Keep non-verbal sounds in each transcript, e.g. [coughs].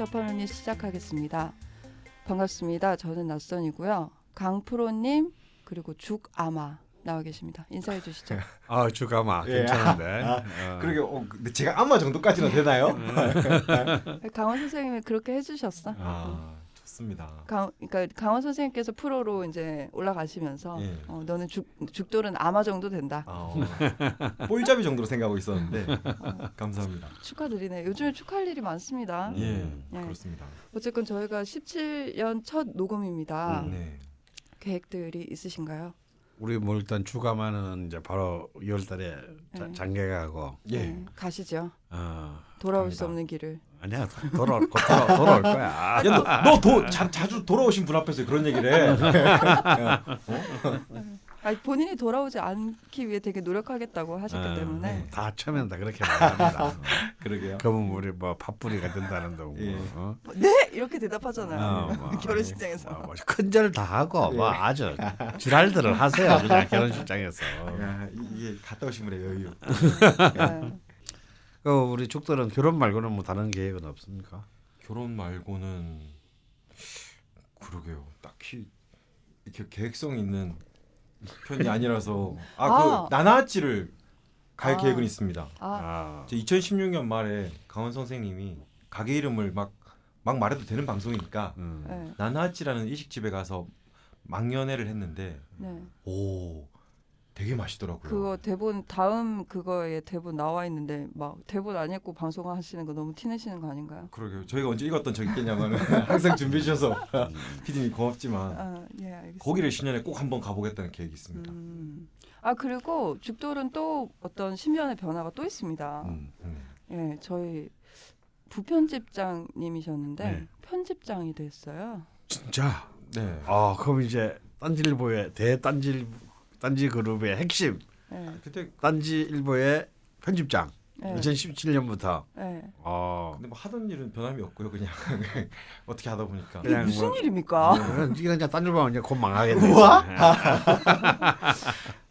접하면 시작하겠습니다. 반갑습니다. 저는 낯선이고요. 강프로님 그리고 죽아마 나와 계십니다. 인사해 주시죠. 아 주가마 예. 괜찮은데. 아, 어. 그러게 어, 근데 제가 안마 정도까지는 되나요? 강원 선생님이 그렇게 해주셨어. 아 좋습니다. 강, 그러니까 강원 선생님께서 프로로 이제 올라가시면서 예. 어, 너는 죽, 죽돌은 아마 정도 된다. 아, 어, 볼잡이 정도로 생각하고 있었는데 감사합니다. 축하드리네. 요즘에 축하할 일이 많습니다. 예, 예. 그렇습니다. 어쨌건 저희가 17년 첫 녹음입니다. 음. 네. 계획들이 있으신가요? 우리 뭐 일단 주가마는 이제 바로 2월달에 네. 장계가고 예. 네, 가시죠. 어 돌아올 수 갑니다. 없는 길을. 아니야 돌아올 곧 돌아, 돌아올 거야. 야너너 자주 돌아오신 분 앞에서 그런 얘기를 해. 아니, 본인이 돌아오지 않기 위해 되게 노력하겠다고 하셨기 어, 때문에 다 처음에는 다 그렇게 말합니다. 그러게요. 그러면 우리 뭐 밥풀이가 된다는 둥. 예. 어? 네 이렇게 대답하잖아요. 어, 뭐, [laughs] 결혼식장에서. 뭐, 뭐 큰절 다 하고 예. 뭐 아주 지랄들을 하세요 그냥 결혼식장에서. 야, 이- 이게 갔다 오신 분의 여유. 네. 그 우리 죽들은 결혼 말고는 뭐 다른 계획은 없습니까? 결혼 말고는 그러게요. 딱히 이렇게 계획성 있는 편이 아니라서 아. 아그 나나아찌를 갈 아. 계획은 있습니다. 아, 아, 저 2016년 말에 강원 선생님이 가게 이름을 막 막 말해도 되는 방송이니까 음. 네, 나나아찌라는 일식집에 가서 망연회를 했는데 네. 오 되게 맛있더라고요. 그거 대본 다음 그거에 대본 나와 있는데 막 대본 안 읽고 방송하시는 거 너무 티내시는 거 아닌가요? 그러게요. 저희가 언제 읽었던 적이 있겠냐면 [laughs] 항상 준비해 주셔서 [laughs] 피디님 고맙지만 아, 예, 알겠습니다. 거기를 신년에 꼭 한번 가보겠다는 계획이 있습니다. 음. 아 그리고 죽돌은 또 어떤 신변의 변화가 또 있습니다. 음. 음. 예, 저희 부편집장님이셨는데 네. 편집장이 됐어요. 진짜. 네. 아 그럼 이제 딴지일보의 대딴지 딴지 그룹의 핵심 예, 그때 딴지 일보의 편집장 예, 2017년부터 예. 어 근데 뭐 하던 일은 변함이 없고요. 그냥 [laughs] 어떻게 하다 보니까. 그냥 무슨 뭐- 일입니까? 이건 이건 이제 딴지일보면 이제 곧 망하겠네. 우와?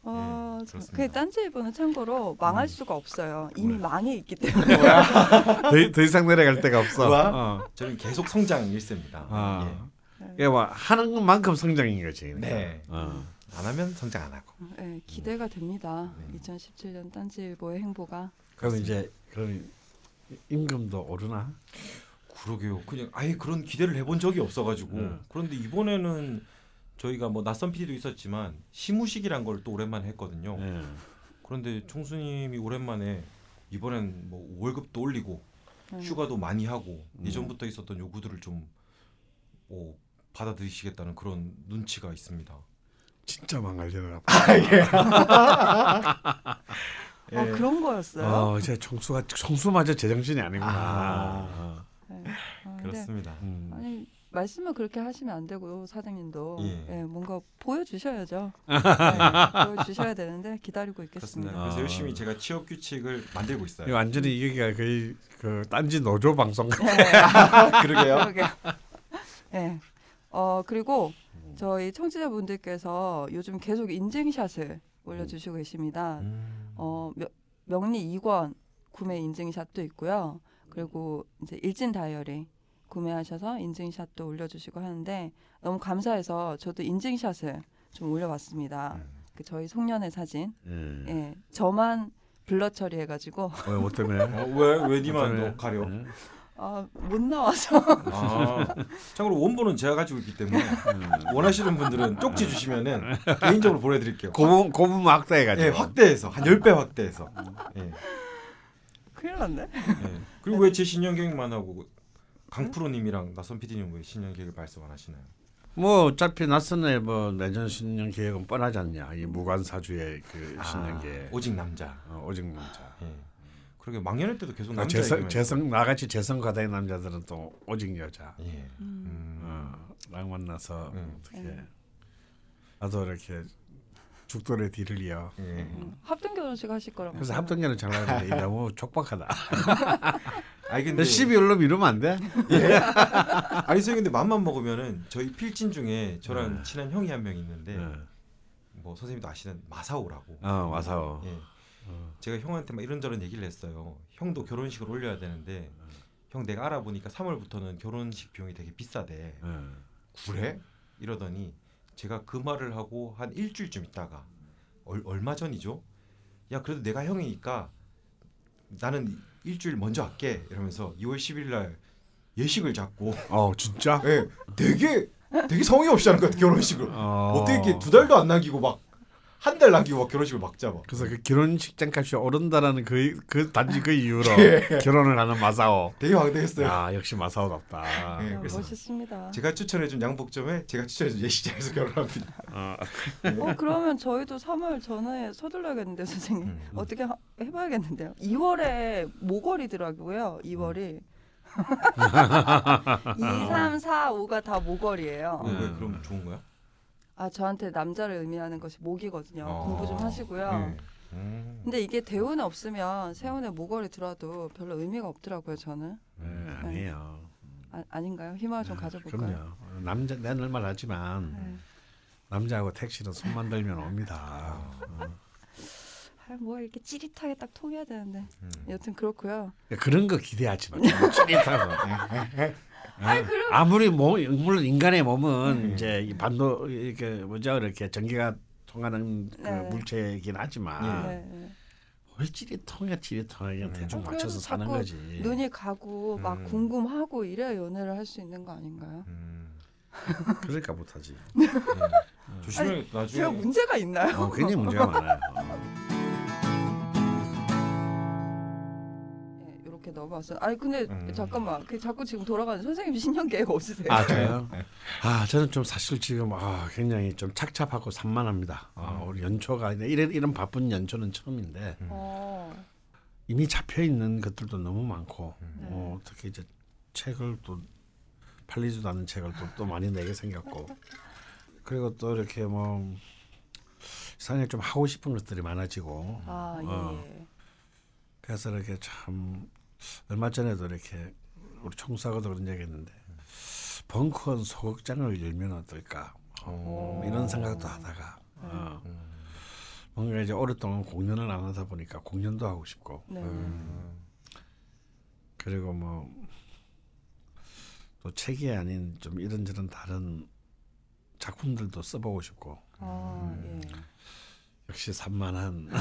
어, [laughs] 네, 저- 그렇습니다. 그 딴지 일보는 참고로 망할 수가 없어요. 이미 네. 망해 있기 [laughs] 때문에. 더, 더 이상 내려갈 데가 없어. 우와. 어. 저는 계속 성장 일세입니다. 아. 예. 이게 뭐 하는 것만큼 성장인 거지. 그러니까. 네. 어. 예. 안 하면 성장 안 하고. 예, 기대가 됩니다. 네. 2017년 딴지일보의 행보가. 그럼 이제 그럼 임금도 오르나? 그러게요. 그냥 아예 그런 기대를 해본 적이 없어가지고. 네. 그런데 이번에는 저희가 뭐 낯선 PD도 있었지만 시무식이란 걸 또 오랜만에 했거든요. 예. 그런데 총수님이 오랜만에 이번엔 뭐 월급도 올리고 예. 휴가도 많이 하고 음. 예전부터 있었던 요구들을 좀 뭐, 받아들이시겠다는 그런 눈치가 있습니다. 진짜 망가려나. 예. [laughs] 아 그런 거였어요. 어, 이제 총수가 총수마저 제정신이 아니구나. 아. 어. 예. 아, 근데 그렇습니다. 음. 아니 말씀을 그렇게 하시면 안 되고 사장님도 예. 예, 뭔가 보여주셔야죠. 예, [laughs] 보여주셔야 되는데 기다리고 있겠습니다. 그렇습니다. 그래서 아. 열심히 제가 취업 규칙을 만들고 있어요. 완전히 여기가 거의 그 딴지 노조 방송. 예, [laughs] 그러게요. 그러게요. 예. 어 그리고 저희 청취자분들께서 요즘 계속 인증샷을 올려주시고 계십니다. 음. 어 명- 명리 2권 구매 인증샷도 있고요. 그리고 이제 일진 다이어리 구매하셔서 인증샷도 올려주시고 하는데 너무 감사해서 저도 인증샷을 좀 올려봤습니다. 음. 그 저희 송년회 사진. 예. 예, 저만 블러 처리해가지고 왜, 뭐 때문에? 어, 왜, 왜 니만? 너 가려? 예. 아, 못 나와서 아, 참고로 원본은 제가 가지고 있기 때문에 음. 원하시는 분들은 쪽지 주시면은 [laughs] 개인적으로 보내드릴게요. 고분 고분 확대해가지고. 예, 확대해서 한 10배 확대해서. 예, 큰일 났네. 예. 그리고 왜 제 신년 계획만 하고 강프로님이랑 나선 PD님 왜 신년 계획을 말씀 안 하시나요? 뭐 어차피 낯선에 뭐 내년 신년 계획은 뻔하지 않냐. 이 무관사주의 그 신년 아, 계획. 오직 남자. 어, 오직 남자. 예. 그러게 망연회 때도 계속 그러니까 남자 재성 재성 나같이 재성 가다의 남자들은 또 오직 여자. 예. 음. 음. 어, 랑 만나서 음. 어떻게 음. 나도 이렇게 죽돌의 뒤를 이어. 예. 음, 합동 결혼식 하실 거라고. 그래서 잘 나가는데 이게 너무 촉박하다. [laughs] 아니 근데 [laughs] 12월로 미루면 안 돼? [laughs] 아니 선생님 근데 맘만 먹으면은 저희 필진 중에 저랑 네. 친한 형이 한 명 있는데 어, 뭐 선생님도 아시는 마사오라고. 어 와서. 예. 어. 제가 형한테 막 이런저런 얘기를 했어요. 형도 결혼식을 올려야 되는데 형 내가 알아보니까 3월부터는 결혼식 비용이 되게 비싸대. 예. 그래? 이러더니 제가 그 말을 하고 한 일주일쯤 있다가 얼, 얼마 전이죠? 야 그래도 내가 형이니까 나는 일주일 먼저 할게 이러면서 2월 10일 날 예식을 잡고 어 진짜? 예, 되게 되게 성의 없이 하는 것 같아 결혼식을 어. 어떻게 이렇게 두 달도 안 남기고 막 한 달 남기고 막 결혼식을 막 잡아 그래서 그 결혼식장 값이 오른다라는 그, 그 단지 그 이유로 [laughs] 예. 결혼을 하는 마사오. 되게 왕대했어요 야 역시 마사오답다. 예, 아, 그래서 멋있습니다. 제가 추천해준 양복점에 제가 추천해준 예식장에서 결혼합니다 [laughs] 어, 어 그러면 저희도 3월 전에 서둘러야겠는데 선생님 음. 어떻게 하, 해봐야겠는데요. 2월에 모거리더라고요. 2월이 2, 3, 4, 5가 다 모거리예요. 네. 왜 그럼 좋은 거야? 아 저한테 남자를 의미하는 것이 목이거든요. 어. 공부 좀 하시고요. 예. 음. 근데 이게 대운에 없으면 세운에 모거리 들어도 별로 의미가 없더라고요. 저는 네, 아니에요. 아, 아닌가요? 희망을 좀 네, 가져볼까요? 그럼요. 남자 내 늘말 하지만 네. 남자하고 택시는 손만 들면 옵니다. 어. [laughs] 아, 뭐 이렇게 찌릿하게 딱 통해야 되는데 음. 여튼 그렇고요. 그런 거 기대하지 마. 좀 찌릿하고. [laughs] 그럼- 아무리 몸 물론 인간의 몸은 음. 이제 이 반도 이렇게 뭐죠 이렇게 전기가 통하는 그 네. 물체이긴 하지만 네, 네. 뭘 찌릿통해 찌릿통해 그냥 음. 대충 어, 맞춰서 사는 거지. 눈이 가고 막 음. 궁금하고 이래야 연애를 할 수 있는 거 아닌가요? 음. [laughs] 그러니까 못하지. 예. 조심해 나중에 제가 문제가 있나요? 어, 굉장히 문제가 많아요. 어. 이렇게 넘어왔어요. 아니 근데 음. 잠깐만, 그 자꾸 지금 돌아가는 선생님 신년 계획 없으세요? 아 저요? 아 저는 좀 사실 지금 아 굉장히 좀 착잡하고 산만합니다. 아, 음. 우리 연초가 이런 이런 바쁜 연초는 처음인데 어, 이미 잡혀 있는 것들도 너무 많고 음. 어, 특히 이제 책을 또 팔리지도 않는 책을 또, 또 많이 내게 생겼고 그리고 또 이렇게 뭐 이상하게 좀 하고 싶은 것들이 많아지고 아 예. 어. 예. 그래서 이렇게 참 얼마 전에도 이렇게 우리 총수하고도 그런 얘기했는데 벙커원 소극장을 열면 어떨까 어. 이런 생각도 하다가 어, 음. 뭔가 이제 오랫동안 공연을 안 하다 보니까 공연도 하고 싶고 네. 음. 그리고 뭐 또 책이 아닌 좀 이런저런 다른 작품들도 써보고 싶고 아 예. 역시 산만한 네.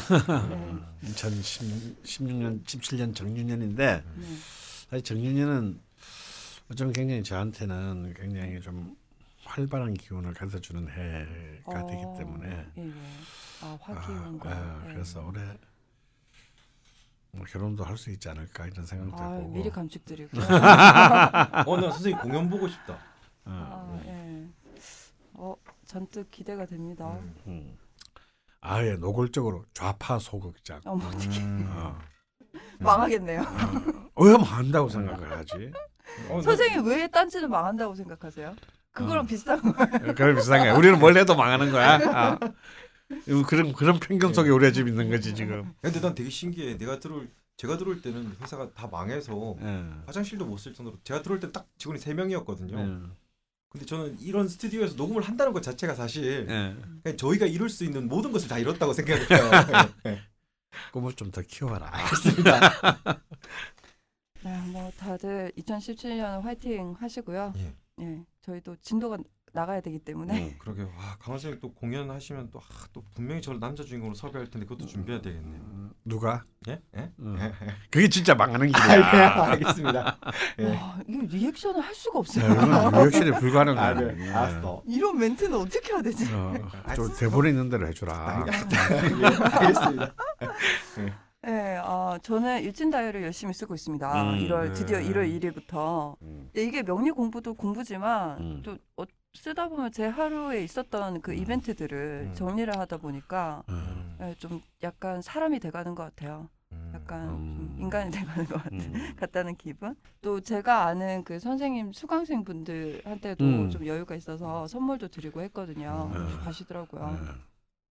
[laughs] 2016년 17년 정유년인데 네. 사실 정유년은 어쩌면 굉장히 저한테는 굉장히 좀 활발한 기운을 가져 주는 해가 되기 어, 때문에 예, 예. 아 화기운과. 아, 예. 그래서 올해 뭐 결혼도 할 수 있지 않을까 이런 생각도 아, 해보고 미리 감축드리고요. [laughs] 어나 선생님 공연 보고 싶다 어, 아, 예. 어 잔뜩 기대가 됩니다. 음. 음. 아예 노골적으로 좌파 소극장 어머 어떻게 음. 어. [laughs] 망하겠네요. 왜 망한다고 생각을 하지? 어, 나- 선생님 왜 딴지는 망한다고 생각하세요? 그거랑 어. 비슷한 [laughs] 거예요. 그런 비슷한 거야. 우리는 뭘 해도 망하는 거야. 아. 그런 그런 편견 속에 우리가 지금 있는 거지 지금. 근데 난 되게 신기해. 내가 들어올 제가 들어올 때는 회사가 다 망해서 예. 화장실도 못 쓸 정도로 제가 들어올 때 딱 직원이 세 명이었거든요. 예. 근데 저는 이런 스튜디오에서 녹음을 한다는 것 자체가 사실 예. 그냥 저희가 이룰 수 있는 모든 것을 다 이뤘다고 생각해요. 네. [laughs] 꿈을 좀 더 키워라. [laughs] 알겠습니다. 네, 뭐 다들 2017년 화이팅 하시고요. 예. 예, 저희도 진도가 나가야 되기 때문에 음. 그러게 와 강원 선생님 또 공연하시면 또, 아, 또 분명히 저를 남자 주인공으로 섭외할 텐데 그것도 준비해야 되겠네요. 어, 누가? 예? 예? 어. 그게 진짜 망하는 [laughs] 아, 예, 길이야. 알겠습니다. [laughs] 예. 와, 이거 리액션을 할 수가 없어요. 야, 이건 [laughs] 리액션이 불가능해. 아, 네. 알았어. 이런 멘트는 어떻게 해야 되지? 어, 좀 대본에 있는 대로 해주라. 예, 알겠습니다. 네, 아, 저는 일진 다이어를 열심히 쓰고 있습니다. 음, 1월 드디어 네. 1월 1일부터. 음. 이게 명리 공부도 공부지만 음. 또 어, 쓰다 보면 제 하루에 있었던 그 음. 이벤트들을 음. 정리를 하다 보니까 어. 음, 예, 좀 약간 사람이 돼가는 것 같아요. 음. 약간 음. 좀 인간이 돼가는 것 같, 음. [laughs] 같다는 기분. 또 제가 아는 그 선생님 수강생 분들한테도 음. 좀 여유가 있어서 선물도 드리고 했거든요. 음. 가시더라고요. 예.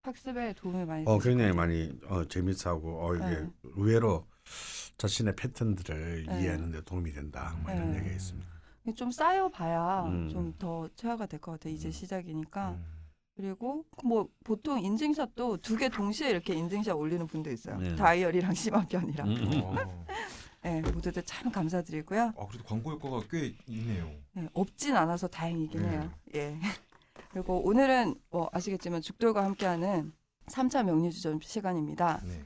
학습에 도움이 많이 어 굉장히 것 많이 어, 재밌어하고 어, 이게 네. 의외로 자신의 패턴들을 네. 이해하는데 도움이 된다. 뭐 이런 네. 얘기가 있습니다. 좀 쌓여봐야 음. 좀더 체화가 될 것 같아요. 이제 음. 시작이니까. 음. 그리고 뭐 보통 인증샷도 두 개 동시에 이렇게 인증샷 올리는 분도 있어요. 네. 다이어리랑 심화편이랑. 음. 어. [laughs] 네, 모두들 참 감사드리고요. 아 그래도 광고 효과가 꽤 있네요. 네, 없진 않아서 다행이긴 네. 해요. 예. 그리고 오늘은 뭐 아시겠지만 죽돌과 함께하는 3차 명리주점 시간입니다. 네.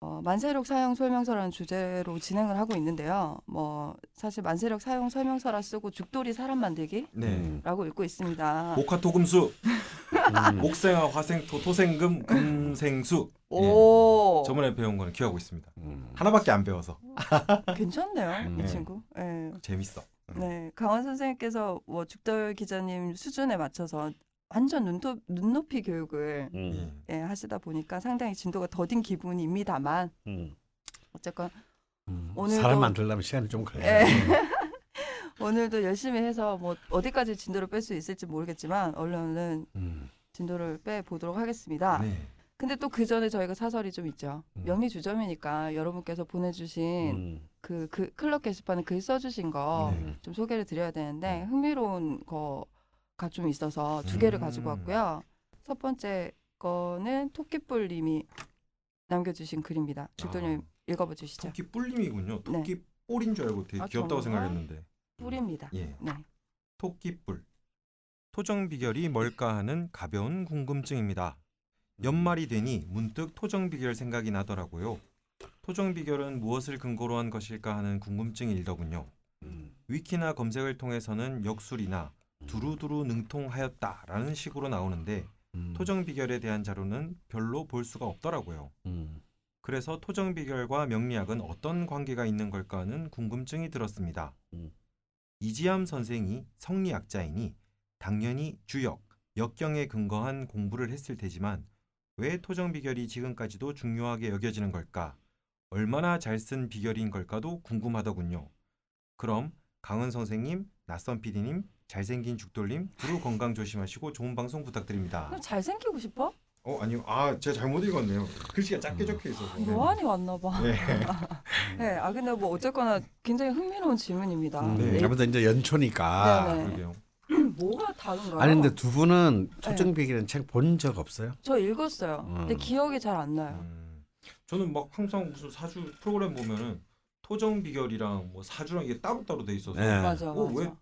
어, 만세력 사용 설명서라는 주제로 진행을 하고 있는데요. 뭐 사실 만세력 사용 설명서라 쓰고 죽돌이 사람 만들기라고 네. 읽고 있습니다. 목화토금수, 음. 목생화, 화생토, 토생금, 금생수. 오, 예. 저번에 배운 거는 기억하고 있습니다. 음. 하나밖에 안 배워서 괜찮네요, 음. 이 네. 친구. 예. 재밌어. 네, 강원 선생님께서 뭐 죽돌 기자님 수준에 맞춰서 완전 눈도, 눈높이 교육을 음. 예, 하시다 보니까 상당히 진도가 더딘 기분입니다만 음. 어쨌건 음. 오늘도- 사람 만들려면 시간이 좀 걸려요. 예. [laughs] 오늘도 열심히 해서 뭐 어디까지 진도를 뺄 수 있을지 모르겠지만 얼른 음. 진도를 빼 보도록 하겠습니다. 네. 근데 또 그 전에 저희가 사설이 좀 있죠. 음. 명리 주점이니까 여러분께서 보내주신 음. 그, 그 클럽 게시판에 글 써주신 거좀 네. 소개를 드려야 되는데 음. 흥미로운 거가 좀 있어서 두 개를 음. 가지고 왔고요. 첫 번째 거는 토끼뿔님이 남겨주신 글입니다. 죽도님 아. 읽어봐 주시죠. 토끼 뿔님이군요. 네. 토끼 뿔인 줄 알고 되게 아, 귀엽다고? 생각했는데. 뿔입니다. 예. 네. 토끼뿔. 토정 비결이 뭘까 하는 가벼운 궁금증입니다. 연말이 되니 문득 토정 비결 생각이 나더라고요. 토정 비결은 무엇을 근거로 한 것일까 하는 궁금증이 일더군요. 음. 위키나 검색을 통해서는 역술이나 두루두루 능통하였다라는 식으로 나오는데 음. 토정 비결에 대한 자료는 별로 볼 수가 없더라고요. 음. 그래서 토정 비결과 명리학은 어떤 관계가 있는 걸까 하는 궁금증이 들었습니다. 음. 이지암 선생이 성리학자이니 당연히 주역, 역경에 근거한 공부를 했을 테지만 왜 토정 비결이 지금까지도 중요하게 여겨지는 걸까? 얼마나 잘 쓴 비결인 걸까도 궁금하더군요. 그럼 강은 선생님, 낯선 PD님, 잘생긴 죽돌님 두루 건강 조심하시고 좋은 방송 부탁드립니다. 잘생기고 싶어? 어 아니요, 아 제가 잘못 읽었네요. 글씨가 작게 적혀 있어서. 노안이 왔나 봐. 네. [laughs] 네, 아 근데 뭐 어쨌거나 굉장히 흥미로운 질문입니다. 음. 네. 아무튼 이제 연초니까. 네네. 그러게요. 뭐가 다른가요? 아니 근데 두 분은 네. 토정비기라는 책본 적 없어요? 저 읽었어요. 근데 음. 기억이 잘 안 나요. 음, 저는 막 항상 무슨 사주 프로그램 보면은 토정 비결이랑 뭐 사주랑 이게 따로 따로 돼 있어서 네. 맞아, 어, 맞아. 왜?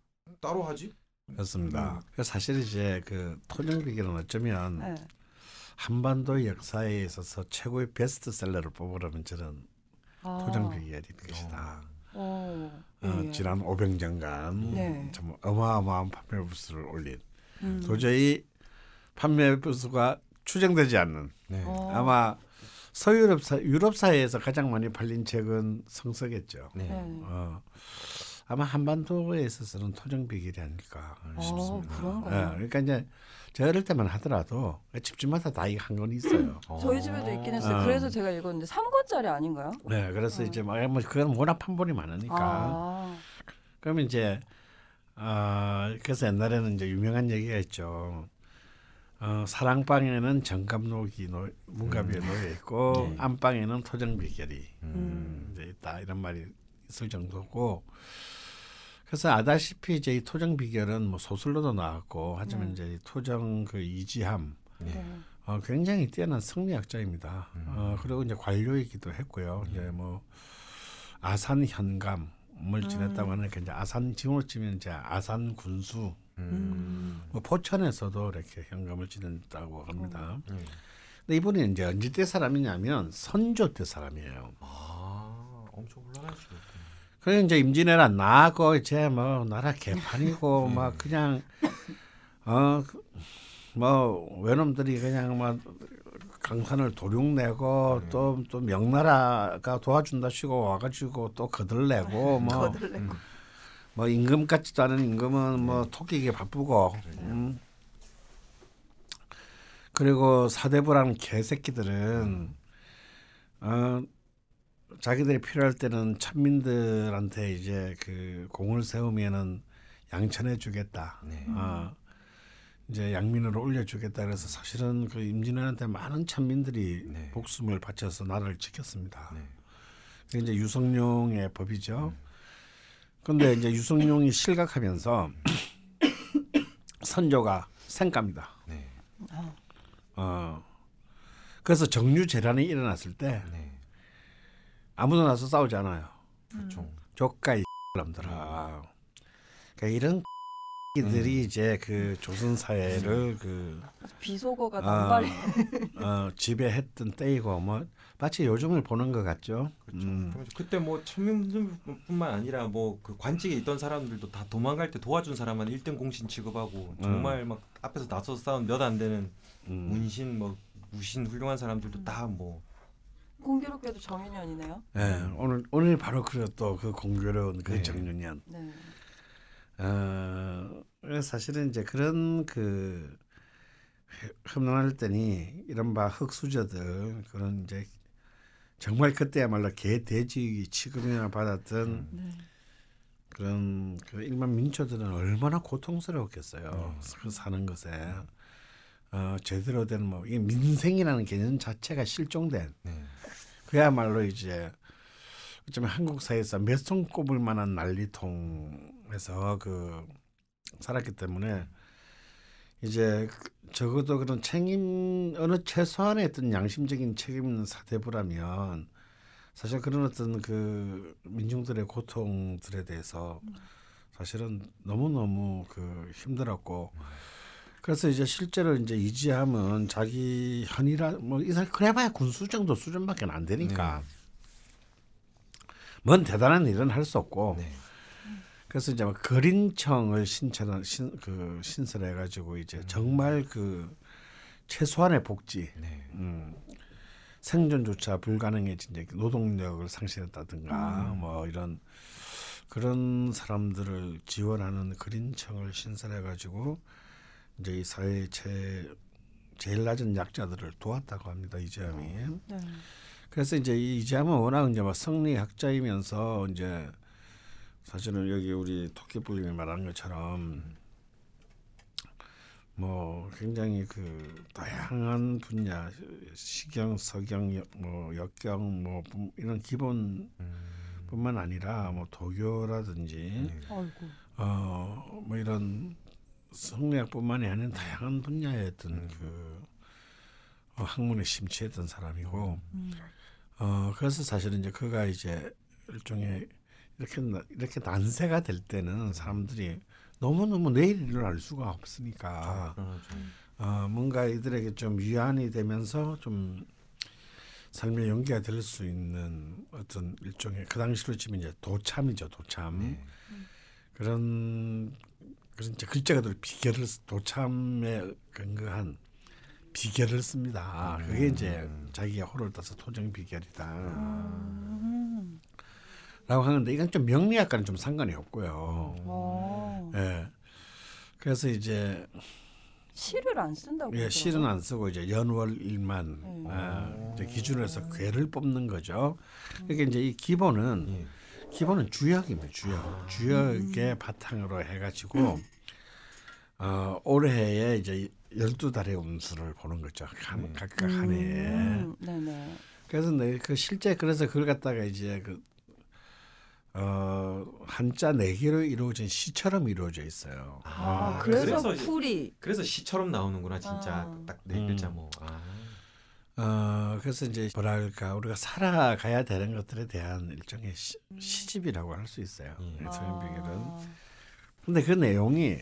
따로 하지? 그렇습니다. 음. 그래서 사실 이제 그 토정비기는 어쩌면 네. 한반도 역사에 있어서 최고의 베스트셀러를 뽑으라면 저는 아. 토정 비결이 것이다. 어, 어, 예. 지난 500년간 네. 참 어마어마한 판매 부수를 올린 음. 도저히 판매 부수가 추정되지 않는 네. 어. 아마 서유럽 사 유럽 사회에서 가장 많이 팔린 책은 성서겠죠. 네. 네. 어, 아마 한반도에 있어서는 토정 비결이 아닐까 어, 싶습니다. 그런가요? 예, 그러니까 이제 제가 어릴 때만 하더라도 집집마다 다 이 한 권 있어요. 저희 집에도 있긴 했어요. 어. 그래서 제가 읽었는데 3권짜리 아닌가요? 네, 그래서 어. 이제 뭐 그건 워낙 판본이 많으니까. 아, 그러면 이제 어, 그래서 옛날에는 이제 유명한 얘기가 있죠. 어, 사랑방에는 정감록이 놓, 문갑이 음. 놓여 있고 [laughs] 네. 안방에는 토정비결이 음. 이제 있다 이런 말이 있을 정도고 그래서 아다시피 이제 이 토정 비결은 뭐 소설로도 나왔고 하지만 네. 이제 이 토정 그 이지함 네. 네. 어, 굉장히 뛰어난 승리학자입니다. 음. 어, 그리고 이제 관료이기도 했고요. 이제 뭐 아산 현감을 지냈다고 음. 하니까 이제 아산 지금으로 치면 이제 아산 군수 음. 뭐 포천에서도 이렇게 현감을 지냈다고 합니다. 네. 근데 이분이 이제 언제 때 사람이냐면 선조 때 사람이에요. 아, 엄청 혼란하시겠군요. 그래 이제 임진왜란 나고 이제 뭐 나라 개판이고 네. [laughs] 막 그냥 어뭐 외놈들이 그냥 막 강산을 도륙내고 네. 또또 명나라가 도와준다 시고 와가지고 또 거들내고 뭐뭐 거들내고. 임금 같지도 않은 임금은 뭐 토끼기 바쁘고 음. 그리고 사대부라는 개새끼들은 어 자기들이 필요할 때는 천민들한테 이제 그 공을 세우면은 양천해 주겠다. 네. 어, 이제 양민으로 올려주겠다. 그래서 사실은 그 임진왜란때 많은 천민들이 네. 목숨을 바쳐서 나라를 지켰습니다. 네. 그게 이제 유성룡의 법이죠. 근데 이제 유성룡이 실각하면서 [coughs] 선조가 생갑니다. 네. 아, 어. 그래서 정류 재란이 일어났을 때 네. 아무도 나서 싸우지 않아요. 그렇죠. 조카 이 사람들아. 그러니까 이런 [laughs] 이들이 음. 이제 그 조선 사회를 그 비속어가 아, 남발이 어, 지배했던 때이고 뭐 마치 요즘을 보는 것 같죠. 그렇죠. 음. 그때 뭐 천민뿐만 아니라 뭐 그 관직에 있던 사람들도 다 도망갈 때 도와준 사람만 1등 공신 취급하고 정말 막 앞에서 나서 싸운 몇 안 되는 음. 문신 뭐 무신 훌륭한 사람들도 다 뭐 공교롭게도 정인연이네요. 예, 오늘 오늘 바로 그또 그 공교로운 그 네. 정년년. 네. 어, 사실은 이제 그런 그 흠난할 때니 이른바 흑수저들 그런 이제 정말 그때야말로 개 돼지 취급이나 받았던 네. 그런 그 일반 민초들은 얼마나 고통스러웠겠어요. 음. 그 사는 것에 어, 제대로 된 뭐이 민생이라는 개념 자체가 실종된 네. 그야말로 이제 어쩌면 한국 사회에서 몇 손 꼽을 만한 난리통에서 그 살았기 때문에 이제 그- 적어도 그런 책임 어느 최소한의 어떤 양심적인 책임 있는 사대부라면 사실 그런 어떤 그 민중들의 고통들에 대해서 사실은 너무 너무 그 힘들었고 그래서 이제 실제로 이제 이지함은 자기 현이라 뭐 이사 그래봐야 군수 정도 수준밖에 안 되니까. 뭔 대단한 일은 할 수 없고. 네. 그래서 이제 막 거린청을 신청 신그 신설해 가지고 이제 정말 그 최소한의 복지 네. 음, 생존조차 불가능해진 이제 노동력을 상실했다든가 뭐 이런 그런 사람들을 지원하는 그린청을 신설해 가지고 이제 이 사회 제 제일 낮은 약자들을 도왔다고 합니다 이재함이. 네. 그래서 이제 이 이재함은 워낙 이제 막 성리학자이면서 이제 사실은 여기 우리 토끼불님이 말하는 것처럼 뭐 굉장히 그 다양한 분야 서경, 역- 뭐 역경 뭐 분- 이런 기본 뿐만 음. 아니라 뭐 도교라든지 네. 아이고. 어뭐 이런 성리학뿐만이 아닌 다양한 분야의 어떤 음. 그 어, 학문에 심취했던 사람이고 음. 어 그래서 사실은 이제 그가 이제 일종의 이렇게 나- 이렇게 난세가 될 때는 사람들이 너무 너무 내일 일을 알 수가 없으니까 그러죠. 어 뭔가 이들에게 좀 위안이 되면서 좀 삶의 연기가 될 수 있는 어떤 일종의 그 당시로 치면 이제 도참이죠 도참 네. 그런 그런 이제 글자가 들 비결을 쓰- 도참에 근거한 비결을 씁니다. 그게 이제 음. 자기가 호를 따서 토정 비결이다. 음. 라고 하는데 이건 좀 명리학과는 좀 상관이 없고요. 어. 예. 그래서 이제 시를 안 쓴다고. 예. 실은 안 쓰고 이제 연월일만 음. 아, 이제 기준으로 해서 괴를 뽑는 거죠. 그러니까 이제 이 기본은 예. 기본은 주역입니다. 주역. 주역의 바탕으로 해가지고 어, 올해에 이제 열두 달의 운수를 보는 거죠. 한, 음. 각각 한 해에. 음. 네네. 그래서 내그 실제 그래서 그걸 갖다가 이제 그 어, 한자 네 개로 이루어진 시처럼 이루어져 있어요. 아, 아, 그래서, 그래서 풀이. 그래서 시처럼 나오는구나 진짜 아. 딱네 음. 글자 뭐. 아. 어, 그래서 이제 뭐랄까 우리가 살아가야 되는 것들에 대한 일종의 시, 시집이라고 할 수 있어요. 음. 이 서현비결은. 아. 근데 그 내용이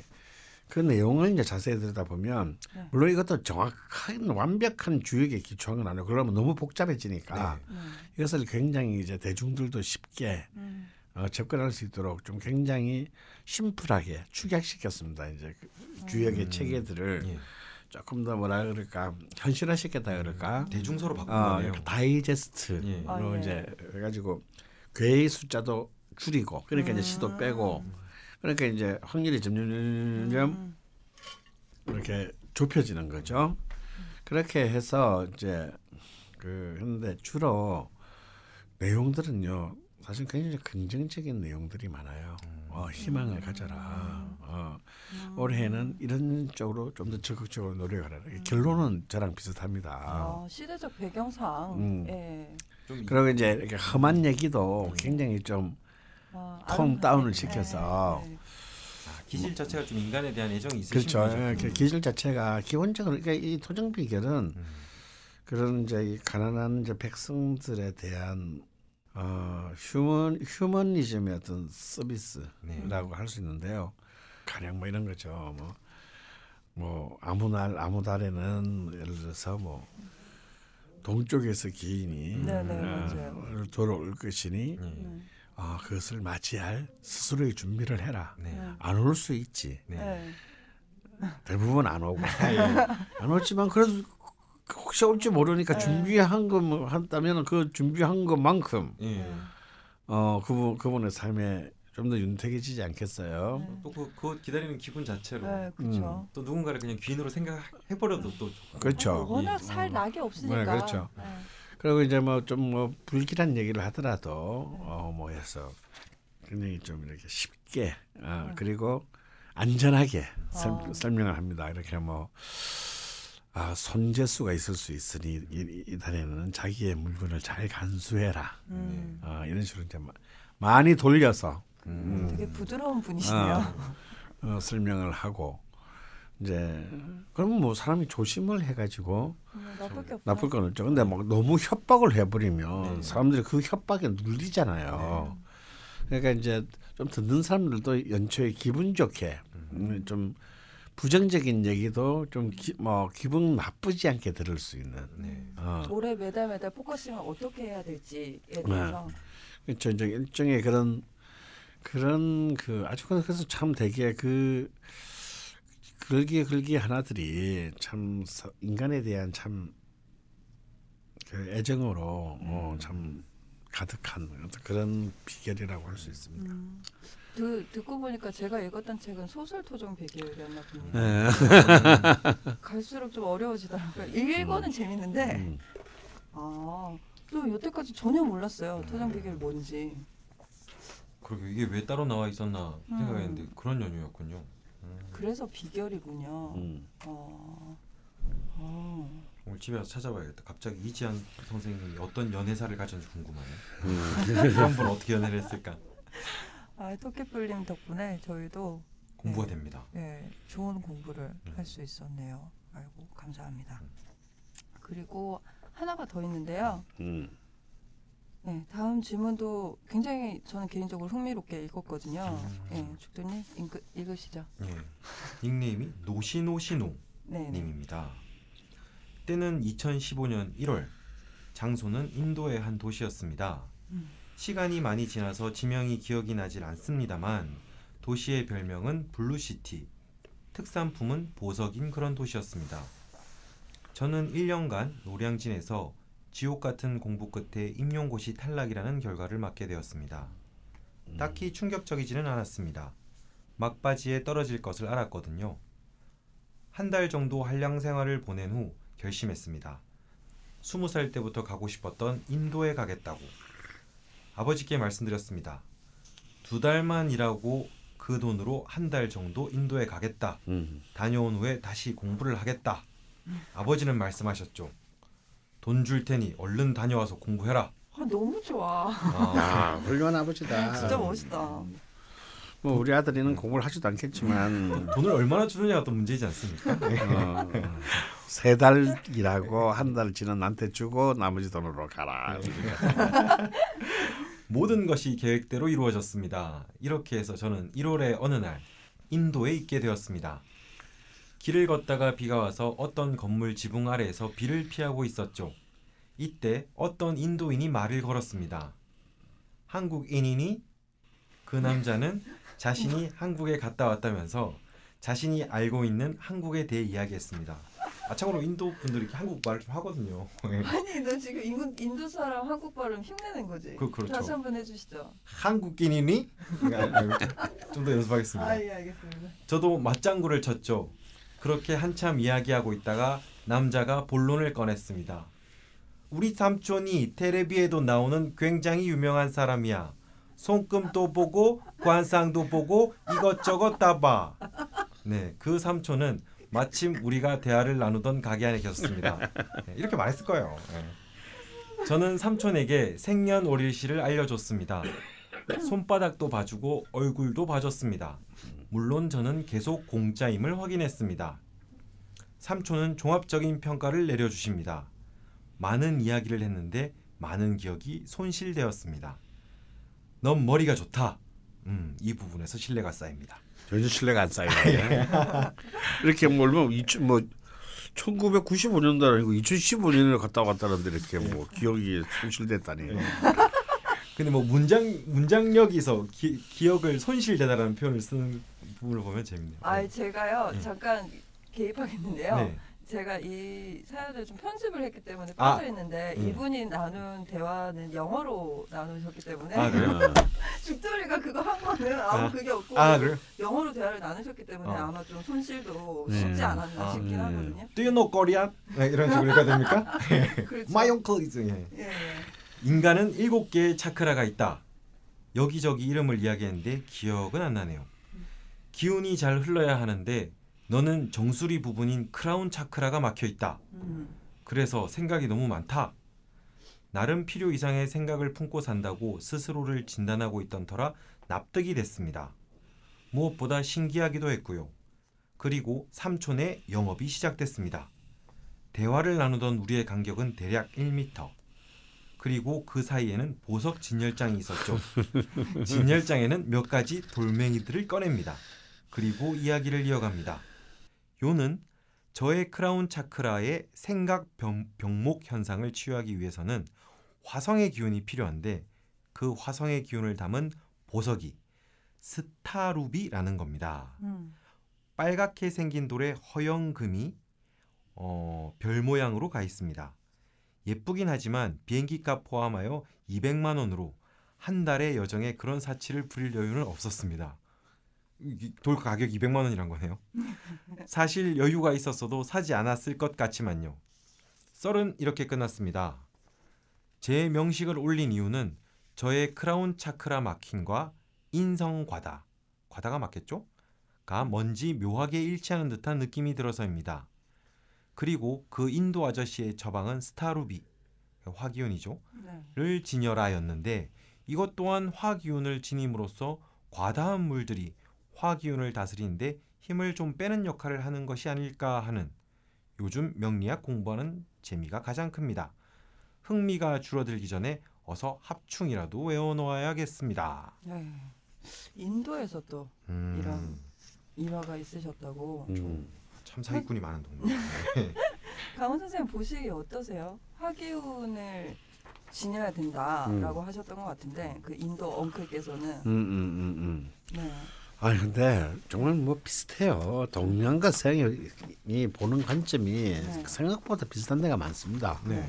그 내용을 이제 자세히 들여다 보면 네. 물론 이것도 정확한 완벽한 주역에 기초한 건 아니고 그러면 너무 복잡해지니까 네. 네. 이것을 굉장히 이제 대중들도 쉽게 음. 어, 접근할 수 있도록 좀 굉장히 심플하게 축약시켰습니다. 이제 그 주역의 음. 체계들을 예. 조금 더 뭐라 그럴까 현실화 시켰다 그럴까 대중서로 바꾼 어, 거네요. 이렇게 다이제스트로 예. 아, 예. 이제 해가지고 괴의 숫자도 줄이고 그러니까 이제 음. 시도 빼고 그러니까 이제 확률이 점점점점 음. 이렇게 좁혀지는 거죠. 그렇게 해서 이제 그 했는데 주로 내용들은요 사실 굉장히 긍정적인 내용들이 많아요. 어, 희망을 가져라. 어, 음. 올해는 이런 쪽으로 좀 더 적극적으로 노력하라. 결론은 저랑 비슷합니다. 아, 시대적 배경상. 음. 예. 좀 그리고 이제 이렇게 험한 얘기도 굉장히 좀 아. 다운을 네, 시켜서 네. 아, 기질 자체가 좀 인간에 대한 애정이 있으신 그렇죠. 분이죠. 예, 그 기질 자체가 기본적으로 그러니까 이 토정 비결은 음. 그런 이제 이 가난한 이제 백성들에 대한 어, 휴먼 휴머니즘의 어떤 서비스라고 네. 할수 있는데요. 가령 뭐 이런 거죠. 뭐, 뭐 아무 날 아무 달에는 예를 들어서 뭐 동쪽에서 기인이 네, 네, 어, 맞아요. 돌아올 것이니 네. 네. 아, 그것을 맞이할 스스로의 준비를 해라. 네. 네. 안올 수 있지. 네. 네. 대부분 안 오고 안 오지만 그래도 혹시 올지 모르니까 네. 준비한 거 한다면 그 준비한 것만큼 예. 어 그분 그분의 삶에 좀더 윤택해지지 않겠어요. 네. 또그 그거 기다리는 기분 자체로 네, 그렇죠. 또 누군가를 그냥 귀인으로 생각해버려도 또. 그렇죠. 워낙 예. 살 낙이 없으니까. 네, 그렇죠. 네. 그리고 이제 뭐좀뭐 불길한 얘기를 하더라도 어뭐 해서 굉장히 좀 이렇게 쉽게 어, 네. 그리고 안전하게 설, 어. 설명을 합니다. 이렇게 뭐 아, 손재수가 있을 수 있으니 이, 이 달에는 자기의 물건을 잘 간수해라. 음. 어, 이런 식으로 이제 마- 많이 돌려서 음. 되게 부드러운 분이시네요. 어, 어, 설명을 하고 이제 그러면 뭐 사람이 조심을 해가지고 음, 나쁠 게. 나쁠 건 없죠. 근데 뭐 너무 협박을 해버리면 네. 사람들이 그 협박에 눌리잖아요. 그러니까 이제 좀 듣는 사람들도 연초에 기분 좋게 음, 좀 부정적인 얘기도 좀뭐 기분 나쁘지 않게 들을 수 있는. 네. 어, 올해 매달 매달 포커싱을 어떻게 해야 될지에 네. 대해서 그렇죠. 이제 일종의 그런 그런 그 아주 그래서 참 되게 그 글기 글기 하나들이 참 서- 인간에 대한 참 그 애정으로 어, 참 가득한 어떤 그런 비결이라고 할 수 있습니다. 음, 그, 듣고 보니까 제가 읽었던 책은 소설 토종 배경이었나 봅니다. 네. 갈수록 좀 어려워지더라고요. 읽고는 재밌는데 음. 아, 또 여태까지 전혀 몰랐어요. 토종 배경이 뭔지. 그리고 이게 왜 따로 나와 있었나 음. 생각했는데 그런 연유였군요. 음. 그래서 비결이군요. 음. 어, 어. 오늘 집에 와서 찾아봐야겠다. 갑자기 이지한 선생님이 어떤 연애사를 가졌는지 궁금하네. 음. [laughs] 그런 분 어떻게 연애를 했을까? 아, 토끼뿔님 덕분에 저희도 공부가 네. 됩니다. 예, 좋은 공부를 음. 할수 있었네요. 아이고 감사합니다. 그리고 하나가 더 있는데요. 음. 네, 다음 질문도 굉장히 저는 개인적으로 흥미롭게 읽었거든요. 음. 예, 죽도님 읽, 읽으시죠. 예. 닉네임이 노시노시노 네, 네. 님입니다. 때는 2015년 1월, 장소는 인도의 한 도시였습니다. 음. 시간이 많이 지나서 지명이 기억이 나질 않습니다만 도시의 별명은 Blue City, 특산품은 보석인 그런 도시였습니다. 저는 1년간 노량진에서 지옥 같은 공부 끝에 임용고시 탈락이라는 결과를 맞게 되었습니다. 딱히 충격적이지는 않았습니다. 막바지에 떨어질 것을 알았거든요. 한 달 정도 한량 생활을 보낸 후 결심했습니다. 스무 살 때부터 가고 싶었던 인도에 가겠다고. 아버지께 말씀드렸습니다. 두 달만 일하고 그 돈으로 한 달 정도 인도에 가겠다. 음. 다녀온 후에 다시 공부를 하겠다. 아버지는 말씀하셨죠. 돈 줄 테니 얼른 다녀와서 공부해라. 아, 너무 좋아. 아, 아, 훌륭한 아버지다. 진짜 멋있다. 뭐 우리 아들이는 공부를 하지도 않겠지만 돈을 얼마나 주느냐가 또 문제이지 않습니까? 네. 어, 세달 일하고 한 달 지난 나한테 주고 나머지 돈으로 가라. 모든 것이 계획대로 이루어졌습니다. 이렇게 해서 저는 1월의 어느 날 인도에 있게 되었습니다. 길을 걷다가 비가 와서 어떤 건물 지붕 아래에서 비를 피하고 있었죠. 이때 어떤 인도인이 말을 걸었습니다. 한국인이니? 그 남자는 자신이 한국에 갔다 왔다면서 자신이 알고 있는 한국에 대해 이야기했습니다. 아 참고로 인도 분들이 한국 말을 좀 하거든요. 예. 아니 너 지금 인도, 인도 사람 한국 발음 흉내낸 거지? 그- 그렇죠. 다시 한번 해주시죠. 한국인이니? 좀 더 연습하겠습니다. 아 예 알겠습니다. 저도 맞장구를 쳤죠. 그렇게 한참 이야기하고 있다가 남자가 본론을 꺼냈습니다. 우리 삼촌이 텔레비에도 나오는 굉장히 유명한 사람이야. 손금도 보고 관상도 보고 이것저것 다 봐. 네, 그 삼촌은 마침 우리가 대화를 나누던 가게 안에 계셨습니다. 네, 이렇게 말했을 거예요. 네. 저는 삼촌에게 생년월일시를 알려줬습니다. 손바닥도 봐주고 얼굴도 봐줬습니다. 물론 저는 계속 공짜임을 확인했습니다. 삼촌은 종합적인 평가를 내려주십니다. 많은 이야기를 했는데 많은 기억이 손실되었습니다. 넌 머리가 좋다. 음, 이 부분에서 신뢰가 쌓입니다. 전혀 신뢰가 안 쌓이네. [laughs] [laughs] 이렇게 몰면 이천 뭐 1995년도 아니고 2015년에 갔다 왔다는데 이렇게 뭐 기억이 손실됐다니. 근데 뭐 문장 문장력에서 기, 기억을 손실되다라는 표현을 쓰는 부분을 보면 재밌네요. 아 제가요 네. 잠깐 개입하겠는데요. 네. 제가 이 사연을 좀 편집을 했기 때문에 아, 빠져 있는데 음. 이분이 나눈 대화는 영어로 나누셨기 때문에 아, 그래요? 어. [laughs] 죽돌이가 그거 한 거는 아무 아. 그게 없고 아 그래요? 영어로 대화를 나누셨기 때문에 어. 아마 좀 손실도 네. 쉽지 않았나 아, 싶긴 네. 하거든요. Do you know Korean? 네, 이런 식으로 해야 됩니까? [laughs] 그렇죠. My uncle is 예. 예, 예. 인간은 일곱 개의 차크라가 있다. 여기저기 이름을 이야기했는데 기억은 안 나네요. 기운이 잘 흘러야 하는데 너는 정수리 부분인 크라운 차크라가 막혀 있다. 음. 그래서 생각이 너무 많다. 나름 필요 이상의 생각을 품고 산다고 스스로를 진단하고 있던 터라 납득이 됐습니다. 무엇보다 신기하기도 했고요. 그리고 삼촌의 영업이 시작됐습니다. 대화를 나누던 우리의 간격은 대략 1m. 그리고 그 사이에는 보석 진열장이 있었죠. [laughs] 진열장에는 몇 가지 돌멩이들을 꺼냅니다. 그리고 이야기를 이어갑니다. 요는 저의 크라운 차크라의 생각 병, 병목 현상을 치유하기 위해서는 화성의 기운이 필요한데 그 화성의 기운을 담은 보석이 스타루비라는 겁니다. 음. 빨갛게 생긴 돌에 허영금이 어, 별 모양으로 가 있습니다. 예쁘긴 하지만 비행기 값 포함하여 200만 원으로 한 달의 여정에 그런 사치를 부릴 여유는 없었습니다. 이- 돌 가격 200만 원이란 거네요. 사실 여유가 있었어도 사지 않았을 것 같지만요. 썰은 이렇게 끝났습니다. 제 명식을 올린 이유는 저의 크라운 차크라 마킹과 인성 과다, 과다가 맞겠죠? 가 뭔지 묘하게 일치하는 듯한 느낌이 들어서입니다. 그리고 그 인도 아저씨의 처방은 스타루비, 화기운이죠. 네. 를 진열하였는데 이것 또한 화기운을 지님으로써 과다한 물들이 화기운을 다스리는데 힘을 좀 빼는 역할을 하는 것이 아닐까 하는 요즘 명리학 공부하는 재미가 가장 큽니다. 흥미가 줄어들기 전에 어서 합충이라도 외워놓아야겠습니다. 네. 인도에서 또 음, 이런 일화가 있으셨다고. 음. 참 사기꾼이 많은 동네. [laughs] 강원 선생님 보시기 어떠세요? 화기운을 지녀야 된다라고 하셨던 것 같은데 그 인도 엉클께서는 음, 음, 음, 음. 네. 아니 근데 정말 뭐 비슷해요. 동양과 서양이 보는 관점이 네. 생각보다 비슷한 데가 많습니다. 네.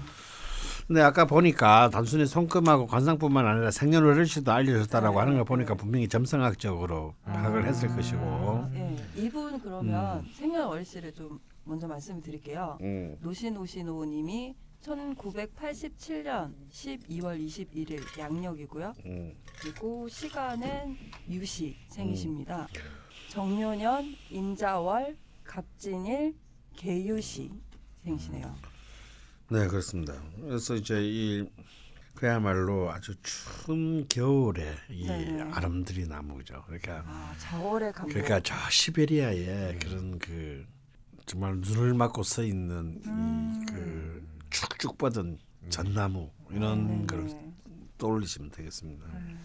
근데 아까 보니까 단순히 손금하고 관상뿐만 아니라 생년월일시도 알려졌다라고 네, 하는 걸 네. 보니까 분명히 점성학적으로 파악을 했을 아, 것이고. 예. 이분 그러면 생년월일시를 좀 먼저 말씀을 드릴게요. 음. 노시노시노님이 1987년 12월 21일 양력이고요. 음. 그리고 시간은 유시 생이십니다. 정묘년 임자월 갑진일 개유시 생시네요. 네 그렇습니다. 그래서 이제 이 그야말로 아주 추운 겨울에 이 네. 아름드리 나무죠. 그러니까 아 자월의 감독. 그러니까 저 시베리아의 그런 그 정말 눈을 맞고 서 있는 음. 이그 축축 뻗은 전나무 이런 네, 걸 네. 떠올리시면 되겠습니다. 음.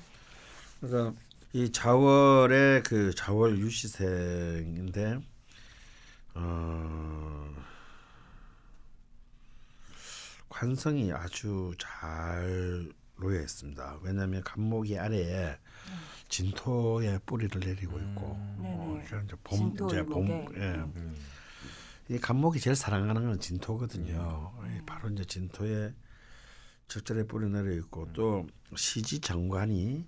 그러니까 이 자월의 그 자월 유시생인데 어 관성이 아주 잘 놓여 있습니다. 왜냐하면 간목이 아래에 진토의 뿌리를 내리고 있고 음. 어, 이제 봄 진토 이제 봄. 예. 음. 이 간목이 제일 사랑하는 건 진토거든요. 음. 이 바로 이제 진토에 적절히 뿌리 내려 있고 또 시지 정관이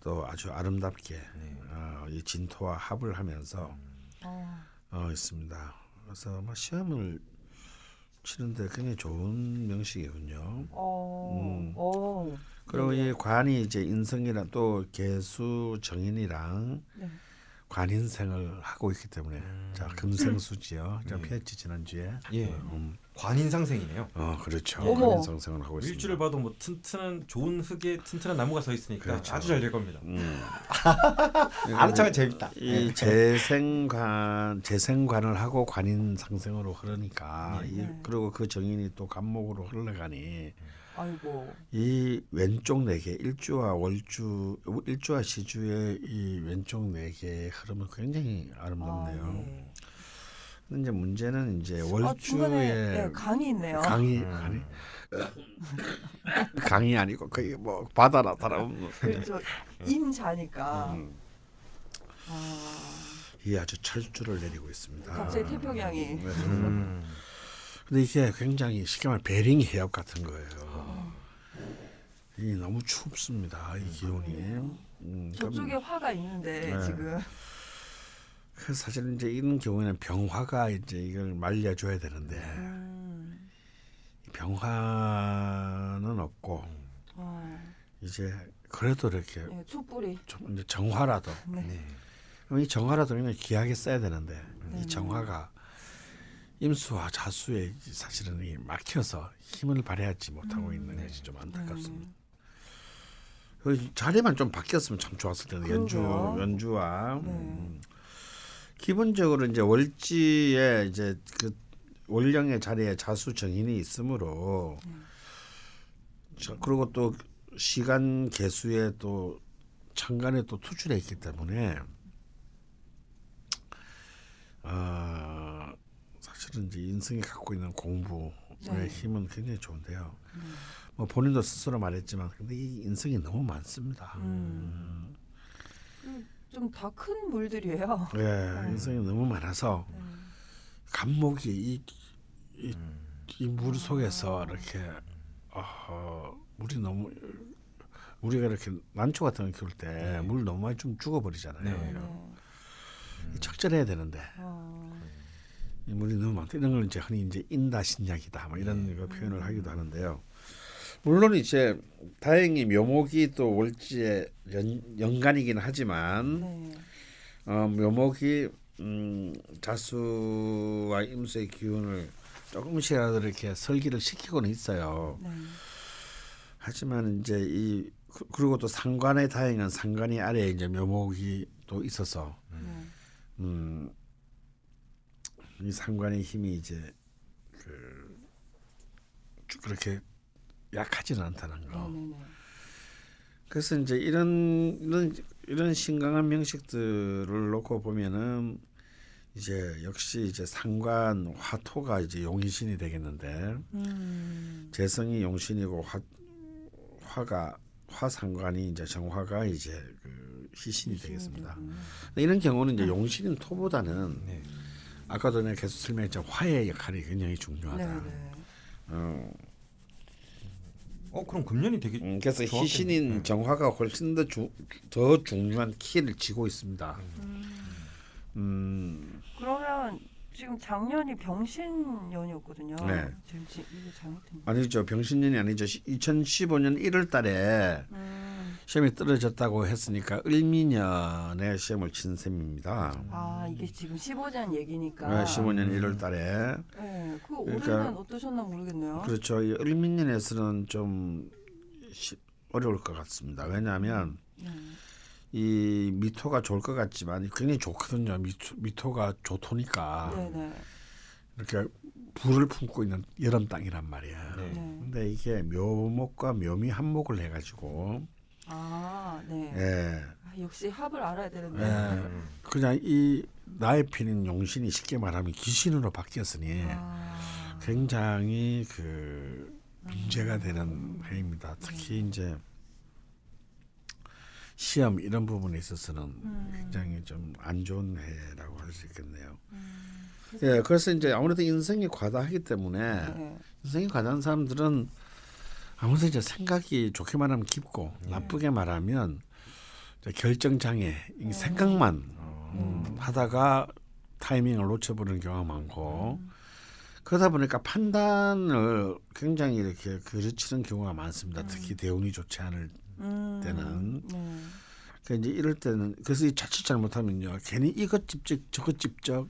또 아주 아름답게 네. 어, 이 진토와 합을 하면서 어, 어, 있습니다. 그래서 뭐 시험을 치는데 굉장히 좋은 명식이군요. 어, 음. 어. 그리고 네, 이 관이 이제 인성이랑 또 개수 정인이랑 네. 관인생을 하고 있기 때문에 자 금생수지요. 저 네. 피했지 지난주에. 예. 음. 관인상생이네요. 어 그렇죠. 그런 상승을 하고 있습니다. 일주를 봐도 뭐 튼튼한 좋은 흙에 튼튼한 나무가 서 있으니까 그렇죠. 아주 잘 될 겁니다. 음. [laughs] 아는 척은 재밌다. 이 재생관 재생관을 하고 관인 상생으로 흐르니까 네. 이, 네. 그리고 그 정인이 또 간목으로 흘러가니 아이고. 이 왼쪽 네개 일주와 월주 일주와 시주의 이 왼쪽 네 개의 흐름은 굉장히 아름답네요. 아, 네. 근데 이제 문제는 이제 아, 월주의 중간에 네, 강이 있네요. 강이 음. 아니 [laughs] 강이 아니고 거의 뭐 바다나 다름 그렇죠. 임자니까. 음, 아, 이 아주 철주를 내리고 있습니다. 갑자기 태평양이. 네. 음. 근데 이게 굉장히 쉽게 말해 베링 해협 같은 거예요. 이 너무 춥습니다. 이 기온이. 음, 저쪽에 그럼 화가 있는데 네. 지금. 그 사실 이제 이런 경우에는 병화가 이제 이걸 말려줘야 되는데 음, 이 병화는 없고 어, 이제 그래도 이렇게 예, 촛불이. 좀 이제 정화라도 네. 네. 그럼 이 정화라도 그냥 귀하게 써야 되는데 네. 이 정화가 임수와 자수에 사실은 이 막혀서 힘을 발휘하지 못하고 음. 있는 네. 것이 좀 안타깝습니다. 음, 그 자리만 좀 바뀌었으면 참 좋았을 텐데 연주. 연주와 네. 음. 기본적으로 이제 월지에 이제 그 월령의 자리에 자수 정인이 있으므로 음. 자, 그리고 또 시간 개수에 또 천간에 또 투출해 있기 때문에 아 사실은 이제 인성이 갖고 있는 공부의 네. 힘은 굉장히 좋은데요. 음. 뭐 본인도 스스로 말했지만 근데 이 인성이 너무 많습니다. 음. 좀다큰 물들이에요. 예, 인성이 너무 많아서 음. 감목이 이, 이, 음. 이물 속에서 이렇게 어, 물이 너무 우리가 이렇게 난초 같은 거 키울 때 네. 물 너무 많이 좀 죽어버리잖아요. 네. 네. 이 적절해야 되는데 어, 이 물이 너무 많다 이런 걸 이제 흔히 이제 인다신약이다 뭐 이런 네. 거 표현을 하기도 하는데요. 물론 이제 다행히 묘목이 또 월지에 연, 연간이긴 하지만 네. 어, 묘목이 음, 자수와 임수의 기운을 조금씩이라도 이렇게 설기를 시키고는 있어요. 네. 하지만 이제 이 그- 그리고 또 상관의 다행은 상관이 아래에 이제 묘목이 또 있어서 네. 음, 이 상관의 힘이 이제 그쭉 그렇게 약하지는 않다는 거. 네. 네. 그래서 이제 이런 이런 이런 신강한 명식들을 놓고 보면은 이제 역시 이제 상관 화토가 이제 용신이 되겠는데 음. 재성이 용신이고 화 화가 화상관이 이제 정화가 이제 그 희신이 되겠습니다. 이런 경우는 이제 용신인 토보다는 네. 아까도 내가 계속 설명했지만 화의 역할이 굉장히 중요하다. 네. 네. 어, 어 그럼 금년이 되게 음, 그래서 좋았겠네. 희신인 네. 정화가 훨씬 더, 주, 더 중요한 키를 쥐고 있습니다. 음. 음, 그러면 지금 작년이 병신년이었거든요. 네. 지금 지, 잘못된. 아니죠. 병신년이 아니죠. 2015년 1월 달에 음. 시험이 떨어졌다고 했으니까 을미년에 시험을 친 셈입니다. 아 이게 지금 15년 얘기니까. 네, 15년 1월 달에. 네. 그 그러니까- 올해는 어떠셨나 모르겠네요. 그렇죠. 이 을미년에서는 좀 시- 어려울 것 같습니다. 왜냐하면 네. 이 미토가 좋을 것 같지만 굉장히 좋거든요. 미토, 미토가 좋토니까 네네. 이렇게 불을 품고 있는 여름 땅이란 말이야. 네. 네. 근데 이게 묘목과 묘미 한목을 해가지고 아 네. 예, 아, 역시 합을 알아야 되는데. 예, 그냥 이 나의 피는 용신이 쉽게 말하면 귀신으로 바뀌었으니 아. 굉장히 그 문제가 되는 해입니다. 특히 이제 시험 이런 부분에 있어서는 음. 굉장히 좀 안 좋은 해라고 할 수 있겠네요. 음. 예, 그래서 이제 아무래도 인생이 과다하기 때문에 네. 인생이 과다한 사람들은 아무래도 이제 생각이 좋게 말하면 깊고 네. 나쁘게 말하면 결정 장애, 이 생각만 음, 하다가 타이밍을 놓쳐버리는 경우가 많고 그러다 보니까 판단을 굉장히 이렇게 그르치는 경우가 많습니다. 특히 대운이 좋지 않을 음. 때는 네. 그 이제 이럴 때는 그래서 이 자칫 잘못하면요 괜히 이것 집적 저것 집적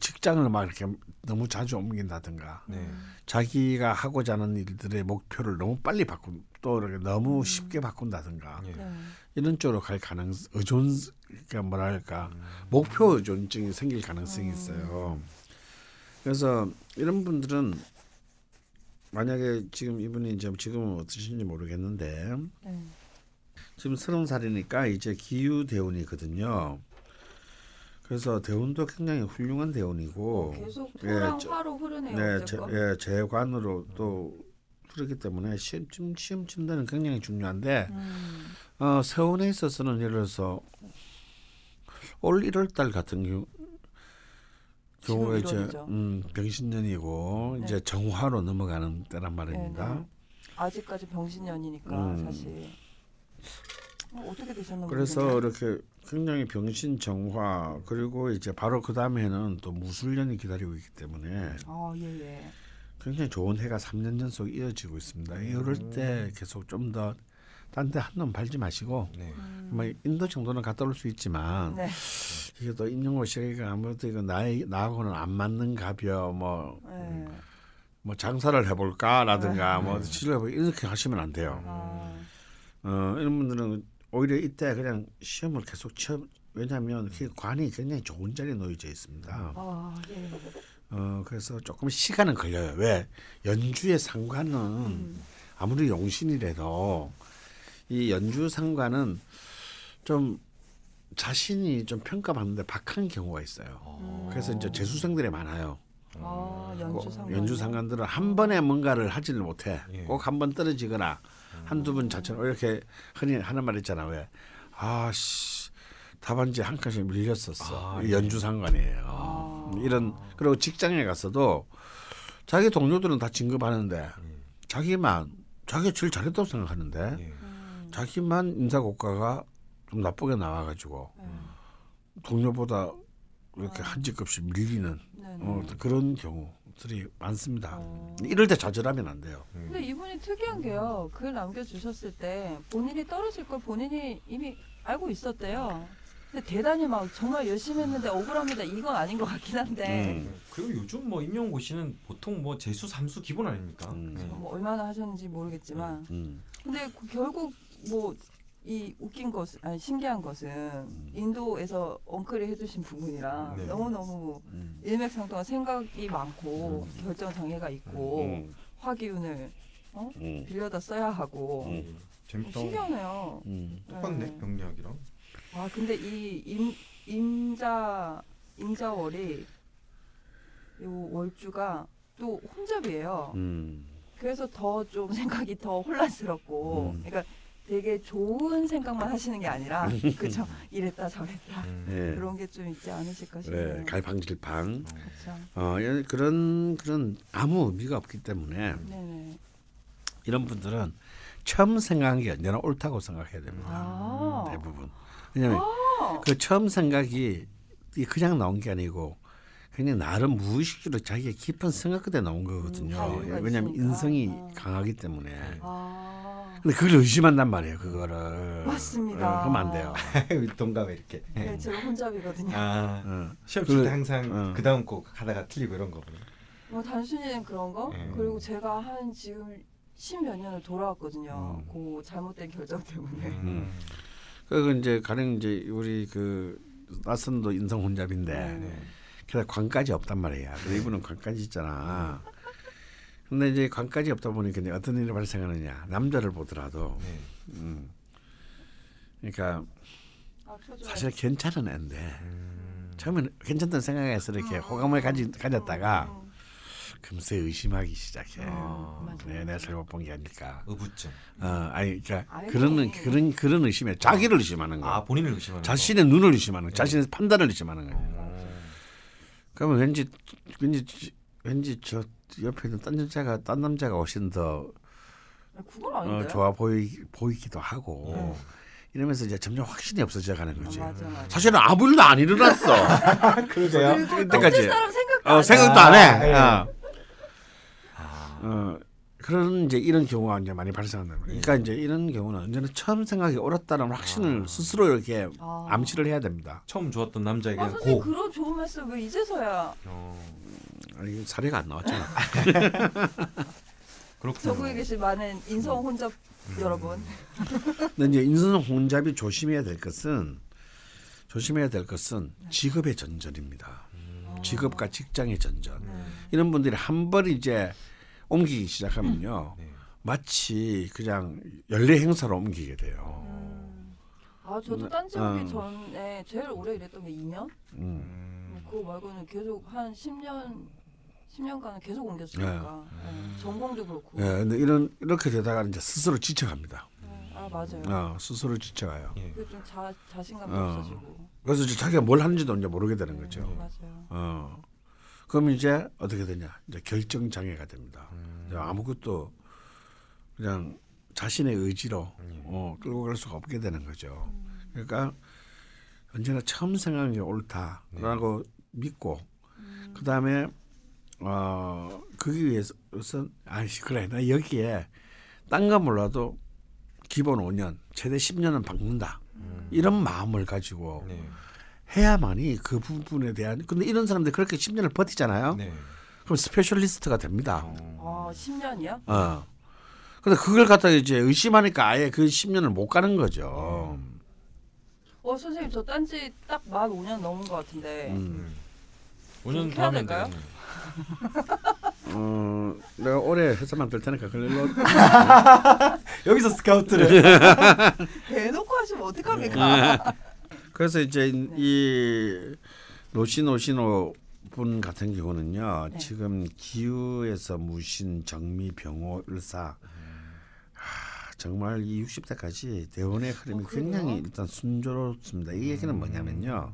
직장을 막 이렇게 너무 자주 옮긴다든가 네. 자기가 하고자 하는 일들의 목표를 너무 빨리 바꾼 또 이렇게 너무 쉽게 바꾼다든가 예. 네. 이런 쪽으로 갈 가능 의존 그러니까 뭐랄까 목표 의존증이 생길 가능성이 있어요. 그래서 이런 분들은 만약에 지금 이분이 이제 지금은 어떠신지 모르겠는데 네. 지금 서른 살이니까 이제 기후 대운이거든요. 그래서 대운도 굉장히 훌륭한 대운이고 계속 예, 토랑 저- 화로 흐르네요. 네, 제. 예, 재관으로 또 흐르기 때문에 시험 침- 시험 침대는 굉장히 중요한데 음. 어, 세운에 있어서는 예를 들어서 올 1월 달 같은 경우 경우에 이제 1월이죠. 음, 병신년이고 네. 이제 정화로 넘어가는 때란 말입니다. 네, 네. 아직까지 병신년이니까 음. 사실 어, 어떻게 되셨나 그래서 모르겠네요. 이렇게 굉장히 병신 정화 그리고 이제 바로 그 다음에는 또 무술년이 기다리고 있기 때문에 아 예예. 굉장히 좋은 해가 3년 연속 이어지고 있습니다. 이럴 때 계속 좀 더 딴 데 한눈 팔지 마시고 네. 뭐 인도 정도는 갔다 올 수 있지만 음. 네. 이게 또 인용고 시기가 아무래도 이거 나이 나하고는 안 맞는 갑이요 뭐. 네. 뭐 장사를 해볼까라든가 네. 뭐 치료해볼 이렇게 하시면 안 돼요. 아, 어 이런 분들은 오히려 이때 그냥 시험을 계속 쳐 왜냐하면 그 관이 굉장히 좋은 자리에 놓여져 있습니다. 아 예. 어 그래서 조금 시간은 걸려요. 왜 연주의 상관은 음. 아무리 용신이라도 이 연주 상관은 좀 자신이 좀 평가받는데 박한 경우가 있어요. 어. 그래서 이제 재수생들이 많아요. 아꼭 연주 상관. 연주 상관들은 한 번에 뭔가를 하지를 못해. 예. 꼭한 번 떨어지거나 한두 번 자처럼 이렇게 흔히 하는 말 있잖아. 왜? 아씨 답안지 한 칸씩 밀렸었어. 아, 이 예. 연주 상관이에요. 아. 이런 그리고 직장에 갔어도 자기 동료들은 다 진급하는데 자기만 자기가 제일 잘했다고 생각하는데 예. 음. 자기만 인사 고과가 좀 나쁘게 나와가지고 동료보다 이렇게 한 직급씩 밀리는. 어, 그런 경우들이 많습니다. 어. 이럴 때 좌절하면 안 돼요. 근데 이분이 특이한 게요. 글 남겨주셨을 때 본인이 떨어질 걸 본인이 이미 알고 있었대요. 근데 대단히 막 정말 열심히 했는데 억울합니다. 이건 아닌 것 같긴 한데 음. 그리고 요즘 뭐 임용고 씨는 보통 뭐 재수 삼수 기본 아닙니까? 음. 네. 뭐 얼마나 하셨는지 모르겠지만 음. 근데 그 결국 뭐 이 웃긴 것은 아니 신기한 것은 인도에서 엉클이 해주신 부분이랑 네. 너무 너무 음. 일맥상통한 생각이 많고 결정 장애가 있고 음. 화기운을 음. 빌려다 써야 하고 음. 재밌다. 신기하네요. 음. 똑같네 네. 병리학이랑. 아 근데 이 임, 임자 임자월이 요 월주가 또 혼잡이에요. 음. 그래서 더 좀 [laughs] 생각이 더 혼란스럽고, 음. 그러니까 되게 좋은 생각만 하시는 게 아니라, 그죠? 이랬다 저랬다 음. 예. 그런 게 좀 있지 않으실까 싶네요. 네, 갈팡질팡. 그렇죠. 어, 예, 그런 그런 아무 의미가 없기 때문에 네네. 이런 분들은 처음 생각한 게 언제나 옳다고 생각해야 됩니다. 아. 대부분. 왜냐하면 아. 그 처음 생각이 그냥 나온 게 아니고 그냥 나름 무의식적으로 자기의 깊은 생각 끝에 나온 거거든요. 다 이유가 왜냐하면 있으니까. 인성이 아. 강하기 때문에. 아. 근데 그걸 의심한단 말이에요. 그거를. 맞습니다. 어, 그러면 안 돼요. [laughs] 동감에 이렇게. 네, 제가 혼잡이거든요. 아 어. 시험 그- 칠때 항상 어. 그 다음 곡 하다가 틀리고 이런 거 보네. 뭐 단순히 그런 거 음. 그리고 제가 한 지금 십몇 년을 돌아왔거든요. 음. 그 잘못된 결정 때문에. 음. 그리고 이제 가령 이제 우리 그 낯선도 인성 혼잡인데 네. 게다가 관까지 없단 말이야. 근데 이분은 관까지 있잖아. 근데 이제 관까지 없다 보니까 이제 어떤 일이 발생하느냐. 남자를 보더라도 네. 음. 그러니까 아. 사실 괜찮은 애인데 음. 처음에는 괜찮다는 생각에서 이렇게 호감을 가지, 가졌다가 음, 금세 의심하기 시작해. 아, 맞아요. 네, 내가 잘못 본 게 아닐까. 의부증. 어, 아니, 그러니까 아이고. 그런 그런 그런 의심에 자기를 의심하는 거야. 아 본인을 의심하는 거. 자신의 눈을 의심하는 거야. 자신의 판단을 의심하는 거야. 어. 그러면 왠지 왠지 왠지 저 옆에 있는 딴 여자가 딴 남자가 훨씬 더 그건 어, 아닌데. 좋아 보이 보이기도 하고 네. 이러면서 이제 점점 확신이 없어져 가는 거지. 아, 맞아, 맞아. 사실은 아무 일도 안 일어났어. [laughs] 그러게요. 사람 생각도 어, 안 생각도 안 해. 아, 예. 어. 아. 어, 그런 이제 이런 경우가 이제 많이 발생한다. 그러니까 이제 이런 경우는 언제나 처음 생각이 옳았다는 확신을 아. 스스로 이렇게 아. 암시를 해야 됩니다. 처음 좋았던 남자에게 아, 고. 그런 좋은 말씀 왜 이제서야 어, 아니 사례가 안 나왔잖아. [laughs] 그렇군요. 전국에 계신 많은 인성 혼잡 음. 여러분. 근데 이제 인성 혼잡이 조심해야 될 것은 조심해야 될 것은 직업의 전전입니다. 음. 직업과 직장의 전전. 네. 이런 분들이 한 번 이제 옮기기 시작하면요. 네. 마치 그냥 연례 행사로 옮기게 돼요. 음. 아 저도 네, 딴지 어. 오기 전에 제일 오래 일했던 게 2년? 음. 음. 그거 말고는 계속 한 10년 10년간은 계속 옮겼으니까 네. 전공도 그렇고. 예, 근데 이런 이렇게 되다가 이제 스스로 지쳐갑니다. 네. 아 맞아요. 어, 스스로 지쳐가요. 예. 그좀 자, 자신감도 어. 없어지고. 그래서 이제 자기가 뭘 하는지도 이제 모르게 되는 네, 거죠. 맞아요. 어. 그럼 이제 어떻게 되냐? 이제 결정 장애가 됩니다. 음. 아무것도 그냥 자신의 의지로 예. 어, 끌고 갈 수가 없게 되는 거죠. 음. 그러니까 언제나 처음 생각한 게 옳다라고 믿고 음. 그 다음에 어 거기 위해서는 아이씨 그래 나 여기에 딴거 몰라도 기본 5년 최대 10년은 박는다 음. 이런 마음을 가지고 네. 해야만이 그 부분에 대한 근데 이런 사람들 그렇게 10년을 버티잖아요 네. 그럼 specialist가 됩니다 어. 아 10년이요? 어 근데 그걸 갖다 이제 의심하니까 아예 그 10년을 못 가는 거죠 어 선생님 저 딴지 딱 만 5년 넘은 것 같은데. 음. 음. 5년 좀더 해야 하면 될까요? 어 내가 올해 회사만 될 테니까 그걸로 [laughs] 여기서 스카우트를. [laughs] 대놓고 하시면 어떡합니까? 그래서 이제 이 노시노시노 분 같은 경우는요 네. 지금 기후에서 무신 정미 병호 을사 하, 정말 이 60대까지 대원의 흐름이 어? 굉장히 일단 순조롭습니다. 이 얘기는 뭐냐면요.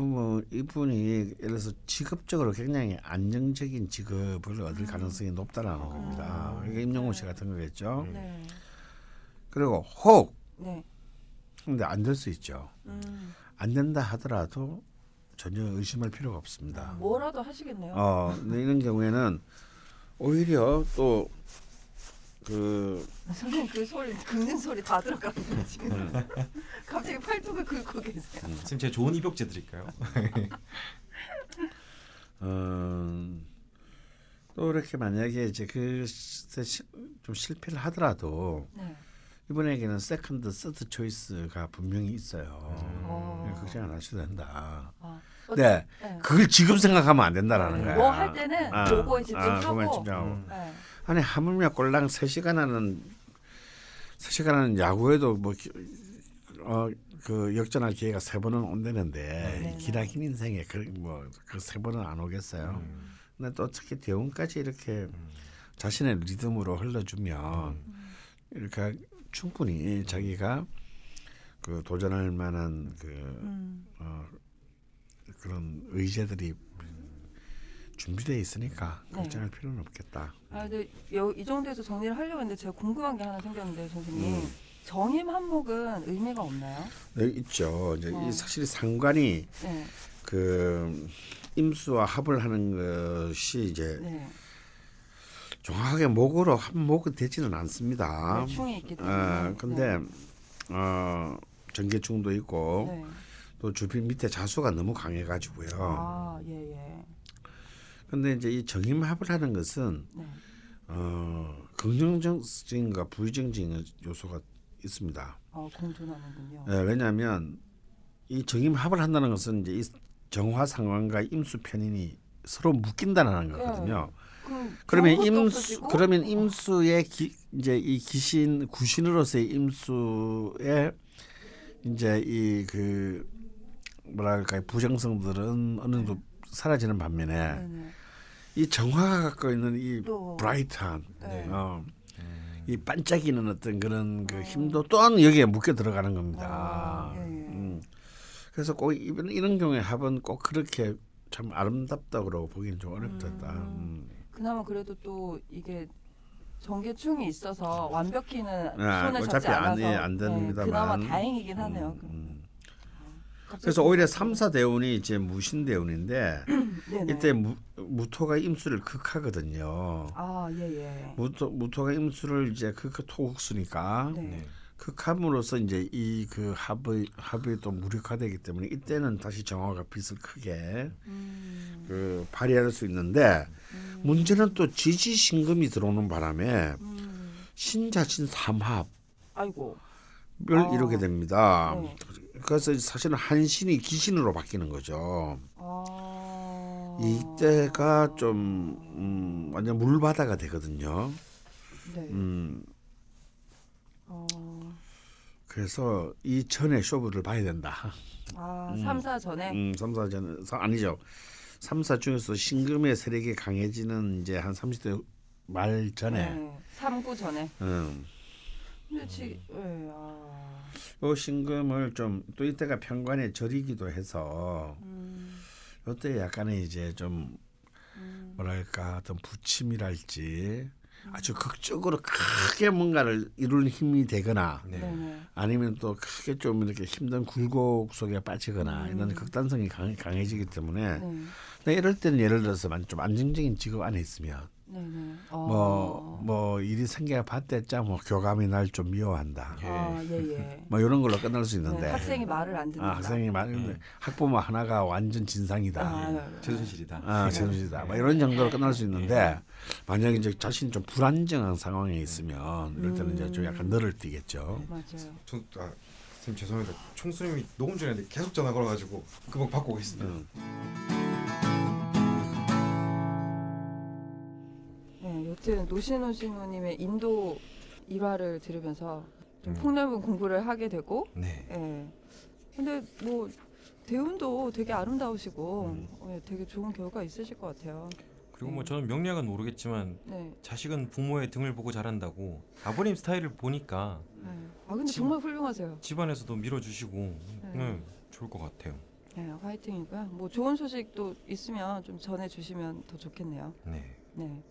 부모 이분이 예를 들어서 직업적으로 굉장히 안정적인 직업을 얻을 가능성이 높다라는 겁니다. 이게 임영웅 씨 같은 거겠죠. 네. 그리고 혹 네. 근데 안 될 수 있죠. 음, 안 된다 하더라도 전혀 의심할 필요가 없습니다. 뭐라도 하시겠네요. 어, 근데 이런 경우에는 오히려 또 그 선생님 그 소리 긁는 소리 다 들어가는데 지금 [laughs] 갑자기 팔뚝을 긁고 계세요. 선생님 제가 좋은 입욕제 드릴까요? [laughs] 어, 또 이렇게 만약에 이제 그좀 실패를 하더라도 네. 이분에게는 second, third choice가 분명히 있어요. 어. 그냥 걱정 안 하셔도 된다. 아, 네, 네. 그걸 지금 생각하면 안 된다라는 거야. 뭐 할 때는 그거에 집중하고. 그거에 집중하고. 음. 네. 아니 하물며 꼴랑 3시간 하는 3시간 하는 야구에도 뭐 어 그 역전할 기회가 세 번은 온다는데 네네. 기나긴 인생에 그뭐그 세 번은 안 오겠어요. 음. 근데 또 어떻게 대운까지 이렇게 자신의 리듬으로 흘러주면 이렇게 충분히 자기가 그 도전할 만한 그 음. 어, 그런 의제들이 준비되어 있으니까 네. 걱정할 필요는 없겠다. 아, 근데 여, 이 정도에서 정리를 하려고 했는데 제가 궁금한 게 하나 생겼는데 선생님 음. 정임 한목은 의미가 없나요? 네, 있죠. 이제 어. 이 사실 상관이 네, 그 임수와 합을 하는 것이 이제 네. 정확하게 목으로 한목은 되지는 않습니다. 네, 충이 있기 때문에. 아, 근데 어 전개충도 있고 네. 또 주변 밑에 자수가 너무 강해가지고요. 아, 예, 예. 근데 이제 이 정임합을 하는 것은 네. 어 긍정적인과 부정적인 요소가 있습니다. 어, 공존하는군요. 예, 왜냐하면 이 정임합을 한다는 것은 이제 이 정화 상관과 임수 편인이 서로 묶인다는 거거든요. 그럼 그러면 임수 없어지고? 그러면 임수의 기, 이제 이 기신 구신으로서의 임수의 이제 이 그 뭐랄까 부정성들은 어느 정도 사라지는 반면에 네네. 이 정화가 갖고 있는 이 또 브라이트한 네. 어, 음. 이 반짝이는 어떤 그런 그 어. 힘도 또한 여기에 묶여 들어가는 겁니다. 아, 예, 예. 음. 그래서 꼭 이런, 이런 경우에 합은 꼭 그렇게 참 아름답다고 보기는 좀 어렵다. 음. 그나마 그래도 또 이게 전개충이 있어서 완벽히는 아, 손을 잡지 어차피 안- 않아서 예, 안 됩니다만. 그나마 다행이긴 하네요. 음, 음. 그래서 오히려 삼사 대운이 이제 무신 대운인데. [clears throat] 이때 무, 무토가 임수를 극하거든요. 아 예 예. 무토 무토가 임수를 이제 극하 토국수니까 네. 네. 극함으로써 이제 이 그 합의 합이 또 무력화되기 때문에 이때는 다시 정화가 빛을 크게 음, 그 발휘할 수 있는데 음, 문제는 또 지지 신금이 들어오는 바람에 음. 신자진 삼합을 아이고. 아. 이루게 됩니다. 네. 그래서 사실은 한신이 기신으로 바뀌는 거죠. 아. 이때가 좀 음, 완전 물바다가 되거든요. 네. 음, 어. 그래서 이 전에 쇼부를 봐야 된다. 아 음. 삼사 전에. 음, 삼사 전 아니죠. 삼사 중에서 신금의 세력이 강해지는 이제 한 30대 말 전에 네. 삼구 전에. 음, 근데 지. 예. 아. 요 신금을 좀 또 이때가 평관의 절이기도 해서 음, 이때 약간의 이제 좀 음, 뭐랄까 어떤 부침이랄지 아주 극적으로 크게 뭔가를 이루는 힘이 되거나 네. 아니면 또 크게 좀 이렇게 힘든 굴곡 속에 빠지거나 음. 이런 극단성이 강, 강해지기 때문에 네. 이럴 때는 예를 들어서 만- 좀 안정적인 직업 안에 있으면 네네. 어. 뭐뭐 일이 생겨 봤댔자 뭐 교감이 날 좀 미워한다 아 예 예. [laughs] 뭐 이런 걸로 끝날 수 네, 있는데 학생이 말을 안 듣는다. 아, 학생이 많은데 네. 학부모 하나가 완전 진상이다 아, 네. 최순실이다. 아, 제정신이다. 뭐 이런 정도로 끝날 수 있는데 만약에 이제 자신이 좀 불안정한 상황에 있으면 이럴 때는 이제 좀 약간 늘을 뛰겠죠. 맞아요. 총, 아, 선생님 죄송합니다. 총수님이 녹음 중인데 계속 전화 걸어가지고 금방 받고 오겠습니다. 음. 네, 여튼 노신호 신우님의 인도 일화를 들으면서 좀 음. 폭넓은 공부를 하게 되고, 네. 예. 근데 뭐 대운도 되게 아름다우시고, 음. 예, 되게 좋은 결과 있으실 것 같아요. 그리고 뭐 저는 명리학은 모르겠지만 네. 자식은 부모의 등을 보고 자란다고 아버님 스타일을 보니까 네. 아 근데 지금- 정말 훌륭하세요. 집안에서도 밀어주시고 네, 좋을 것 같아요. 네, 화이팅이고요. 뭐 좋은 소식도 있으면 좀 전해주시면 더 좋겠네요. 네. 네.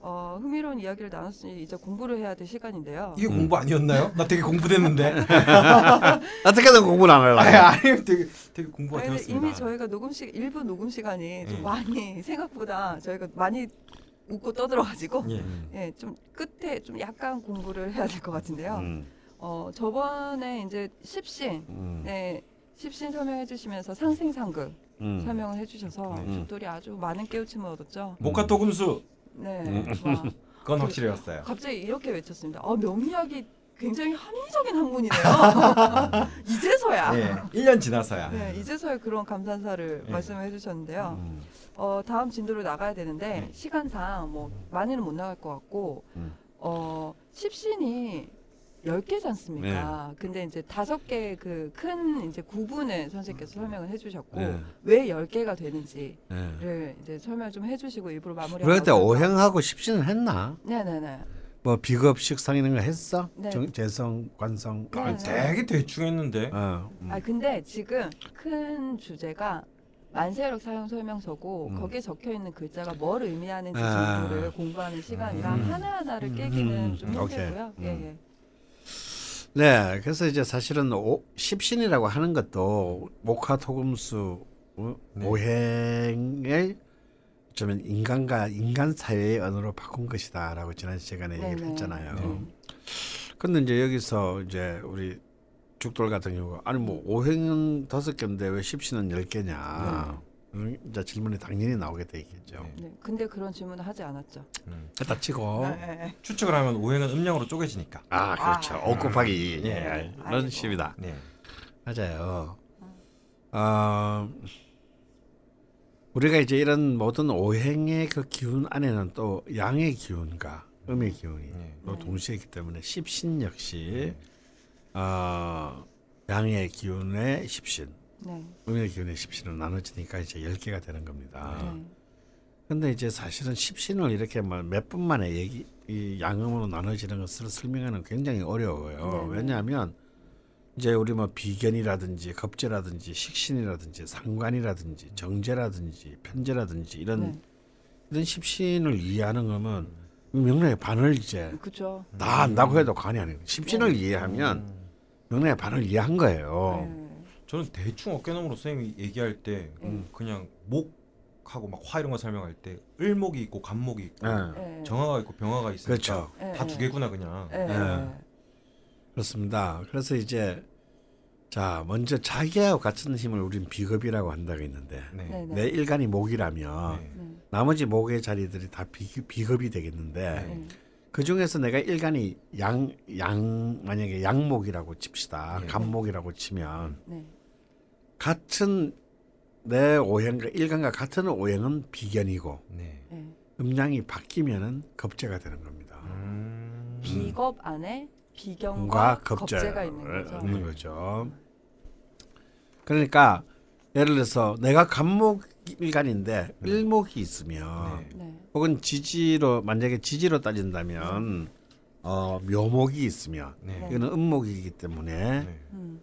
어, 흥미로운 이야기를 나눴으니 이제 공부를 해야 될 시간인데요. 이게 공부 아니었나요? 나 되게 공부됐는데. [laughs] 어떻게든 공부를 안 하려고. 아니, 아니 되게 되게 공부가 아니, 되었습니다. 이미 저희가 녹음 시 일부 녹음 시간이 좀 음. 많이 [laughs] 생각보다 저희가 많이 웃고 떠들어가지고 예. 음. 예, 좀 끝에 좀 약간 공부를 해야 될 것 같은데요. 음. 어, 저번에 이제 십신, 음. 네, 십신 설명해 주시면서 상생상극 음. 설명을 해주셔서 네. 음. 죽돌이 아주 많은 깨우침을 얻었죠. 목화토금수 네, 음. 와, 그건 확실해졌어요. 갑자기 이렇게 외쳤습니다. 어, 명리학이 굉장히 합리적인 학문이네요. [laughs] 이제서야. 예. 1년 지나서야. 네, 이제서야 그런 감탄사를 네. 말씀을 해주셨는데요. 음. 어, 다음 진도로 나가야 되는데 네. 시간상 뭐 많이는 못 나갈 것 같고 음. 어, 십신이 10개지 않습니까? 근데 이제 다섯 개 그 큰 이제 구분을 선생님께서 설명을 해주셨고 네. 왜 10개가 되는지를 네. 이제 설명 좀 해주시고 일부러 마무리. 그럴 때 오행하고 십신은 했나? 네네네. 뭐 비급 식 상 이런 거 했어? 네. 정, 재성, 관성. 네, 아, 네. 되게 대충 했는데 어. 음. 아 근데 지금 큰 주제가 만세력 사용 설명서고 음. 거기에 적혀 있는 글자가 뭘 의미하는지 아. 정도를 공부하는 시간이라 음. 하나 하나를 음, 깨기는 음, 좀 음. 힘들고요. 음. 예, 예. 네, 그래서 이제 사실은 오, 십신이라고 하는 것도 목화토금수 어, 네. 오행을 좀 인간과 인간 사회의 언어로 바꾼 것이다라고 지난 시간에 얘기를 네네. 했잖아요. 네. 근데 이제 여기서 이제 우리 죽돌 같은 경우 아니 뭐 오행은 다섯 개인데 왜 십신은 열 개냐? 음, 이제 질문이 당연히 나오게 돼 있겠죠. 네. 네. 근데 그런 질문을 하지 않았죠. 음. 일단 치고 네, 네, 네. 추측을 하면 오행은 음량으로 쪼개지니까 아 그렇죠. 아. 오 곱하기 예. 예, 이런. 식입니다. 네. 맞아요. 어, 우리가 이제 이런 모든 오행의 그 기운 안에는 또 양의 기운과 음의 기운이 네. 또 네. 동시에 있기 때문에 십신 역시 어, 양의 기운의 십신, 네. 음의 기운의 십신으로 나눠지니까 이제 열 개가 되는 겁니다. 네. 근데 이제 사실은 십신을 이렇게 뭐몇분 만에 얘기 이 양음으로 나눠지는 것을 설명하는 굉장히 어려워요. 네네. 왜냐하면 이제 우리 뭐 비견이라든지 겁재라든지 식신이라든지 상관이라든지 정제라든지 편제라든지 이런 네. 이런 십신을 이해하는 거면 명령의 반을 이제 그죠. 다 안다고 해도 관이 아니에요. 십신을 네. 이해하면 음. 명령의 반을 이해한 거예요. 네. 저는 대충 어깨너머로 선생님이 얘기할 때 음. 그냥 목하고 막 화 이런 거 설명할 때 을목이 있고 간목이 있고 예. 예. 정화가 있고 병화가 있으니까 그렇죠. 예, 다 예. 두 개구나 그냥. 예. 예. 그렇습니다. 그래서 이제 자 먼저 자기하고 같은 힘을 우린 비겁이라고 한다고 했는데 네. 네, 네. 내 일간이 목이라면 네. 네. 나머지 목의 자리들이 다 비, 비겁이 되겠는데 네. 그 중에서 내가 일간이 양, 양 만약에 양목이라고 칩시다. 네. 간목이라고 치면 네. 같은 내 오행과 일간과 같은 오행은 비견이고 네. 네. 음양이 바뀌면은 겁재가 되는 겁니다. 음. 비겁 안에 과 비경과 겁재 겁재 가 있는 거죠. 있는 거죠. 그러니까 예를 들어서 내가 간목 일간인데 네. 일목이 있으면 네. 네. 혹은 지지로 만약에 지지로 따진다면 어, 묘목이 있으면 네. 네. 이거는 음목이기 때문에 네. 음.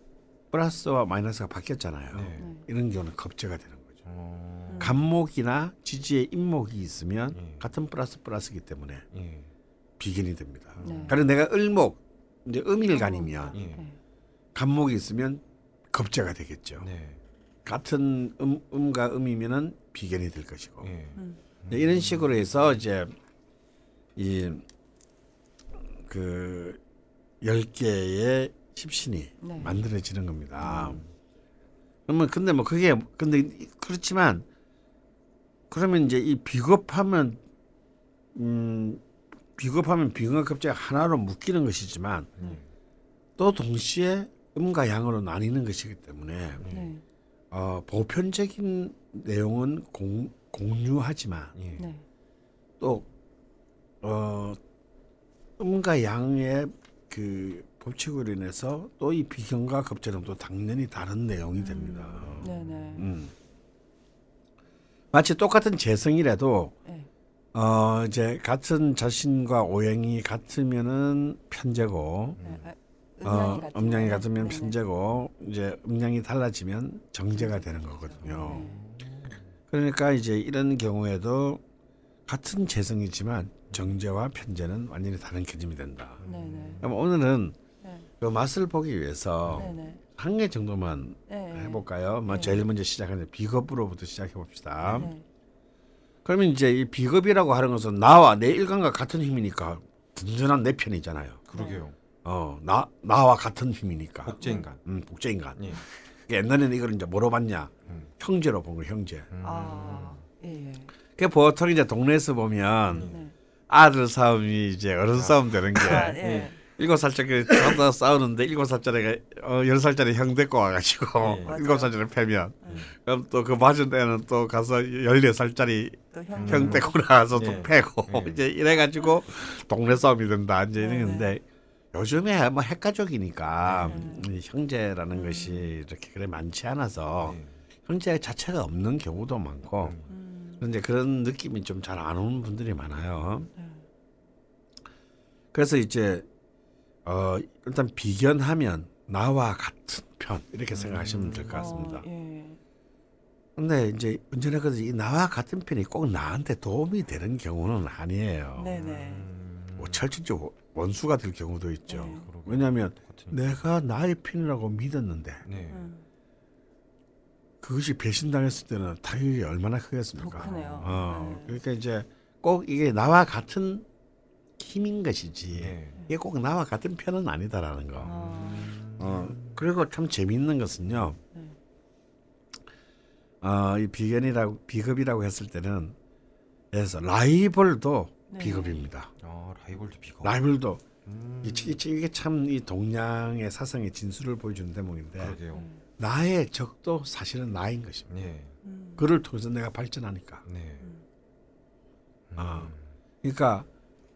플러스와 마이너스가 바뀌었잖아요. 네. 네. 이런 경우는 겁재가 되는 거죠. 어. 음. 간목이나 지지에 임목이 있으면 예. 같은 플러스 플러스이기 때문에 예. 비견이 됩니다. 네. 그래서 내가 을목 이제 음일간이면 예. 네. 간목이 있으면 겁재가 되겠죠. 네. 같은 음, 음과 음이면은 비견이 될 것이고 예. 음. 네, 이런 식으로 해서 이제 이그 열 개의 십신이 네. 만들어지는 겁니다. 음. 그러면 근데 뭐 그게 근데 그렇지만 그러면 이제 이 비겁하면 음 비겁하면 비겁 급제가 하나로 묶이는 것이지만 네. 또 동시에 음과 양으로 나뉘는 것이기 때문에 네. 네. 어, 보편적인 내용은 공, 공유하지만 예. 네. 또 어, 음과 양의 그 법칙으로 인해서 또 이 비경과 급제는 또 당연히 다른 내용이 됩니다. 네. 네. 음. 마치 똑같은 재성이라도 네. 어 이제 같은 자신과 오행이 같으면은 편제고 네. 아, 어, 음양이 같으면 네네. 편제고 이제 음양이 달라지면 정제가 되는 거거든요. 네. 그러니까 이제 이런 경우에도 같은 재성이지만 정제와 편제는 완전히 다른 개념이 된다. 네. 네. 그럼 오늘은 네. 그 맛을 보기 위해서 네. 네. 한개 정도만 네. 해볼까요? 뭐 네. 제일 먼저 시작하는 비겁으로부터 시작해 봅시다. 네. 그러면 이제 이 비겁이라고 하는 것은 나와 내 일간과 같은 힘이니까 든든한 내 편이잖아요. 그러게요. 어, 나 나와 같은 힘이니까. 복제 인간. 음, 복제 인간. 예. 옛날에는 이걸 이제 뭐로 봤냐? 음. 형제로 본 거, 형제. 음. 아. 예. 예. 그 보통 이제 동네에서 보면 네. 아들 싸움이 이제 어른 싸움 되는 게 아, 예. 예. 일곱 살짜리 싸우다 싸우는데 일곱 살짜리가 어, 열 살짜리 형 데리고 와가지고 예. [laughs] 일곱 살짜리 패면 음. 그럼 또 그 맞은 애는 또 가서 열네 살짜리 또 형. 형 데리고 나와서 또 예. 패고 예. [laughs] 이제 이래가지고 동네 싸움이 된다 이제 네, 이러는데 요즘에 뭐 핵가족이니까 네. 이 형제라는 음. 것이 이렇게 그래 많지 않아서 예. 형제 자체가 없는 경우도 많고 음. 음. 그런데 그런 느낌이 좀 잘 안 오는 분들이 많아요. 네. 그래서 이제 어 일단 비견하면 나와 같은 편 이렇게 생각하시면 될 것 같습니다. 어, 예. 근데 이제 언제나 그래도 이 나와 같은 편이 꼭 나한테 도움이 되는 경우는 아니에요. 네네. 음. 뭐 철저히 원수가 될 경우도 있죠. 네. 왜냐하면 같은- 내가 나의 편이라고 믿었는데 네. 음. 그것이 배신당했을 때는 타격이 얼마나 크겠습니까? 더 크네요. 어, 네. 그러니까 이제 꼭 이게 나와 같은 힘인 것이지 네. 이게 꼭 나와 같은 편은 아니다라는 거. 아. 어, 그리고 참 재미있는 것은요. 네. 어, 이 비견이라고 비급이라고 했을 때는 그래서 라이벌도 네. 비급입니다. 아 라이벌도 비거. 라이벌도 음. 이- 이- 이게 참 이 동양의 사상의 진수를 보여주는 대목인데 그러게요. 음. 나의 적도 사실은 나인 것입니다. 네. 음. 그를 통해서 내가 발전하니까. 네. 음. 아. 그러니까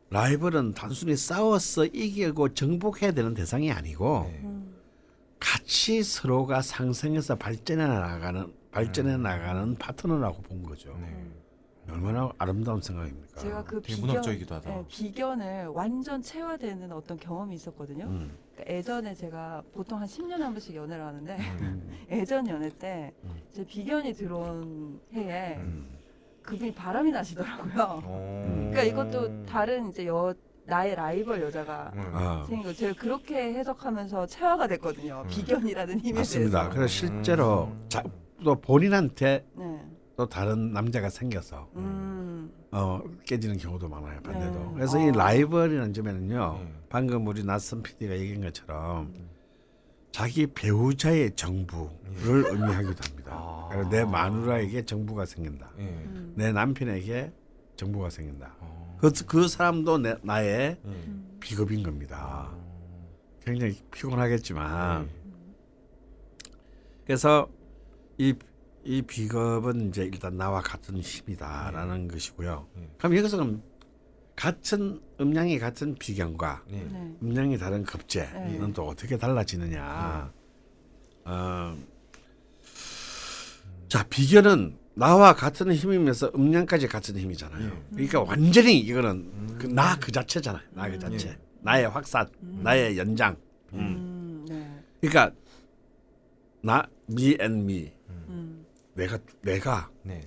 라이벌은 단순히 싸워서 이기고 정복해야 되는 대상이 아니고 네. 음. 같이 서로가 상생해서 발전해 나가는 발전해 음. 나가는 파트너라고 본 거죠. 네. 얼마나 아름다운 생각입니까? 제가 그 비견. 네, 비견을 완전 체화되는 어떤 경험이 있었거든요. 음. 그러니까 예전에 제가 보통 한 10년에 한 번씩 연애를 하는데 음. [laughs] 예전 연애 때 음. 제 비견이 들어온 해에 음. 그분이 바람이 나시더라고요. 어. 음. 그러니까 이것도 다른 이제 여 나의 라이벌 여자가 음. 어. 생긴 거 제가 그렇게 해석하면서 체화가 됐거든요. 음. 비견이라는 힘에 맞습니다. 대해서. 그래서 실제로 음. 자, 또 본인한테 네. 또 다른 남자가 생겨서 음. 어, 깨지는 경우도 많아요. 반대도. 네. 그래서 어. 이 라이벌이라는 점에는요. 네. 방금 우리 낯선 PD가 얘기한 것처럼 자기 배우자의 정부를 의미하기도 합니다. 아. 내 마누라에게 정부가 생긴다. 예. 음. 내 남편에게 정부가 생긴다. 어. 그, 그 사람도 내, 나의 예. 음. 비겁인 겁니다. 굉장히 피곤하겠지만 네. 그래서 이, 이 비겁은 이제 일단 나와 같은 힘이다라는 것이고요. 네. 그럼 여기서 그럼 같은 음량이 같은 비견과 네. 네. 음량이 다른 급제는 네. 또 어떻게 달라지느냐? 어, 자 비견은 나와 같은 힘이면서 음량까지 같은 힘이잖아요. 예. 그러니까 완전히 이거는 그나 그 자체잖아요. 나 그 자체, 예. 나의 확산, 음. 나의 연장. 음. 음. 네. 그러니까 나 me and me 음. 내가 내가 네.